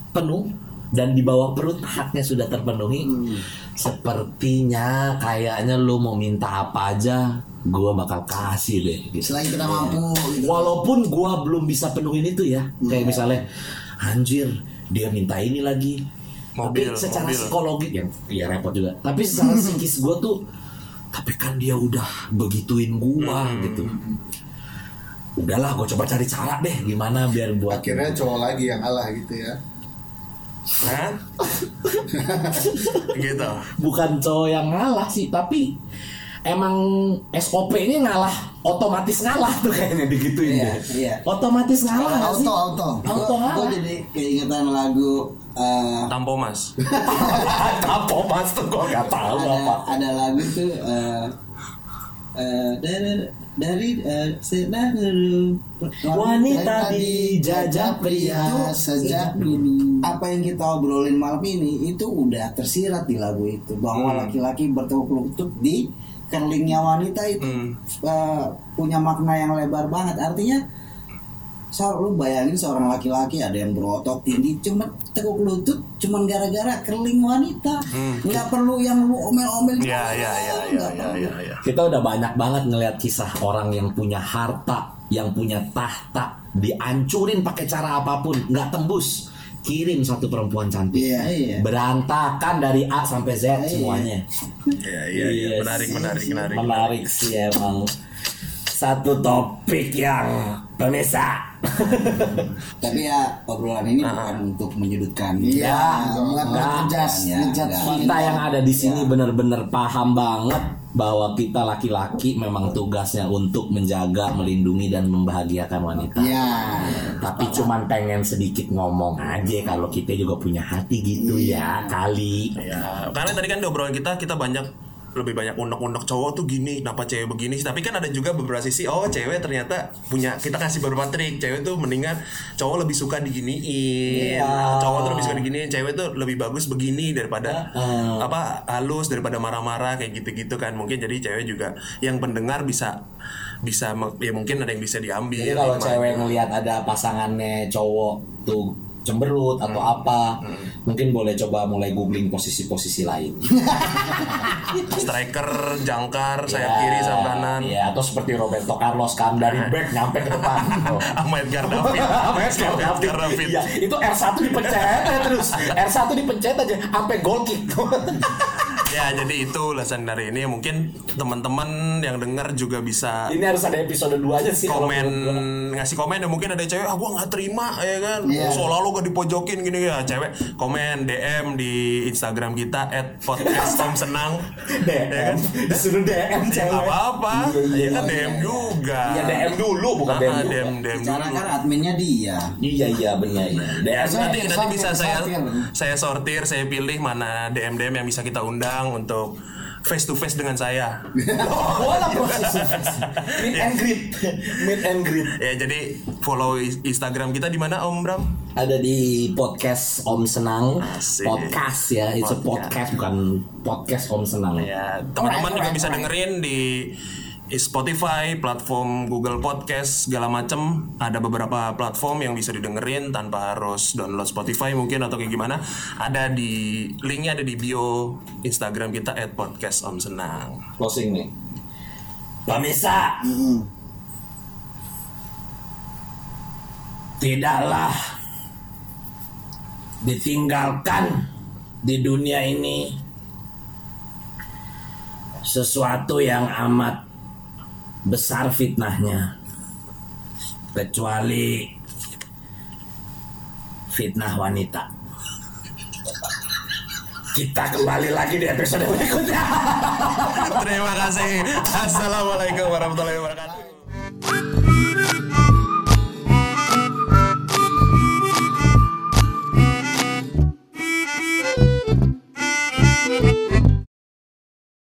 Speaker 3: penuh dan di bawah perut haknya sudah terpenuhi sepertinya kayaknya lu mau minta apa aja gua bakal kasih deh gitu.
Speaker 2: Selain kita mampu gitu.
Speaker 3: walaupun gua belum bisa penuhin itu ya kayak misalnya anjir dia minta ini lagi
Speaker 5: Mobil,
Speaker 3: tapi secara
Speaker 5: mobil.
Speaker 3: psikologis yang ya repot juga tapi secara (laughs) psikis gua tuh tapi kan dia udah begituin gua
Speaker 5: Hmm.
Speaker 3: gitu udahlah gue coba cari cara deh gimana biar buat
Speaker 6: Akhirnya cowok lagi yang kalah gitu ya.
Speaker 5: Hah? (laughs) gitu.
Speaker 3: bukan cowok yang ngalah sih tapi emang SOP-nya ngalah otomatis ngalah tuh kayaknya digituin
Speaker 4: Iya,
Speaker 3: deh.
Speaker 4: iya.
Speaker 3: otomatis ngalah nggak sih
Speaker 2: Auto, auto.
Speaker 3: auto
Speaker 4: gue jadi keingetan lagu eh,
Speaker 5: Tampo Mas. (laughs)
Speaker 3: apa mas tuh gue nggak tahu
Speaker 4: ada
Speaker 3: apa
Speaker 4: ada lagu tuh eh, eh, dari dari eh, Senahuru
Speaker 3: wanita dijajah pria
Speaker 2: sejak dulu.
Speaker 4: apa yang kita obrolin malam ini itu udah tersirat di lagu itu bahwa
Speaker 5: Hmm.
Speaker 4: laki-laki bertepuk lutut di kerlingnya wanita itu
Speaker 5: Hmm.
Speaker 4: eh, punya makna yang lebar banget artinya so, lu bayangin seorang laki-laki ada yang berotot tinggi cuma tekuk lutut cuman gara-gara kerling wanita nggak perlu yang lu omel-omel
Speaker 5: Hmm. Ya ya ya ya
Speaker 4: Nggak
Speaker 5: ya
Speaker 4: perlu.
Speaker 5: ya ya.
Speaker 3: kita udah banyak banget ngelihat kisah orang yang punya harta yang punya tahta dihancurin pakai cara apa pun nggak tembus kirim satu perempuan cantik
Speaker 2: Iya.
Speaker 4: Iya.
Speaker 3: berantakan dari A sampai Z semuanya
Speaker 5: Iya iya iya.
Speaker 3: Iya
Speaker 5: Menarik menarik menarik.
Speaker 3: menarik sih emang satu topik yang pemirsa (laughs)
Speaker 4: tapi ya obrolan ini bukan untuk menyudutkan
Speaker 2: Iya,
Speaker 4: Ya,
Speaker 2: ngejat
Speaker 4: enggak.
Speaker 3: kita yang ada di sini benar-benar paham banget bahwa kita laki-laki memang tugasnya untuk menjaga, melindungi dan membahagiakan wanita.
Speaker 2: Iya.
Speaker 3: Tapi cuman pengen sedikit ngomong aja kalau kita juga punya hati gitu ya kali.
Speaker 5: Ya, karena tadi kan di obrolan kita kita banyak lebih banyak undang-undang cowok tuh gini, kenapa cewek begini? Tapi kan ada juga beberapa sisi, oh cewek ternyata punya kita kasih beberapa trik. Cewek tuh mendingan cowok lebih suka diginiin,
Speaker 3: Iya.
Speaker 5: cowok tuh lebih suka diginiin, cewek tuh lebih bagus begini daripada
Speaker 3: Heeh.
Speaker 5: apa halus daripada marah-marah kayak gitu-gitu kan. Mungkin jadi cewek juga yang pendengar bisa bisa ya mungkin ada yang bisa diambil.
Speaker 3: Jadi kalau cewek ngelihat ada pasangannya cowok tuh cemberut atau apa, mungkin boleh coba mulai googling posisi-posisi lain. (laughs)
Speaker 5: striker, jangkar, sayap
Speaker 3: Ya,
Speaker 5: kiri, sayap kanan.
Speaker 3: Ya, atau seperti Roberto Carlos kan dari (laughs) back nyampe ke depan. Oh. (laughs)
Speaker 5: Sama Edgar David.
Speaker 3: Sama
Speaker 5: Edgar David.
Speaker 3: Iya, itu R1 dipencet ya terus. R1 dipencet aja sampai goal kick.
Speaker 5: Ya jadi itu alasan dari ini mungkin teman-teman yang denger juga bisa
Speaker 3: Ini harus ada episode 2 aja sih
Speaker 5: komen ngasih komen ya mungkin ada cewek ah gua nggak terima ya kan
Speaker 2: Iya.
Speaker 5: seolah lo gak dipojokin gini ya cewek komen DM di Instagram kita at podcast Om Senang (laughs) ya kan
Speaker 3: DM disuruh DM
Speaker 5: ya
Speaker 3: cewek.
Speaker 5: nggak apa-apa
Speaker 3: Iya,
Speaker 5: ya kan
Speaker 3: iya,
Speaker 5: DM
Speaker 3: iya.
Speaker 5: juga
Speaker 3: Iya DM dulu bukan DM.
Speaker 5: DM DM
Speaker 4: Cara
Speaker 5: dulu
Speaker 4: kan adminnya dia.
Speaker 3: Iya iya benar ya. DM
Speaker 5: nanti nanti bisa saya
Speaker 2: sortir.
Speaker 5: saya sortir saya pilih mana DM DM yang bisa kita undang untuk face to face dengan saya. (laughs)
Speaker 3: Wala proses (laughs) meet and greet, meet and greet.
Speaker 5: ya jadi follow Instagram kita di mana Om Bram?
Speaker 3: Ada di podcast Om Senang,
Speaker 5: Asik.
Speaker 3: podcast ya, it's a podcast. bukan podcast Om Senang.
Speaker 5: ya teman-teman juga bisa dengerin di Spotify, platform Google Podcast, segala macem Ada beberapa platform yang bisa didengerin tanpa harus download Spotify mungkin atau kayak gimana. Ada di linknya ada di bio Instagram kita at podcast Om Senang.
Speaker 3: Closing nih. Pemirsa, tidaklah ditinggalkan di dunia ini sesuatu yang amat besar fitnahnya kecuali fitnah wanita. Kita kembali lagi di episode berikutnya.
Speaker 5: Terima kasih. Assalamualaikum warahmatullahi wabarakatuh.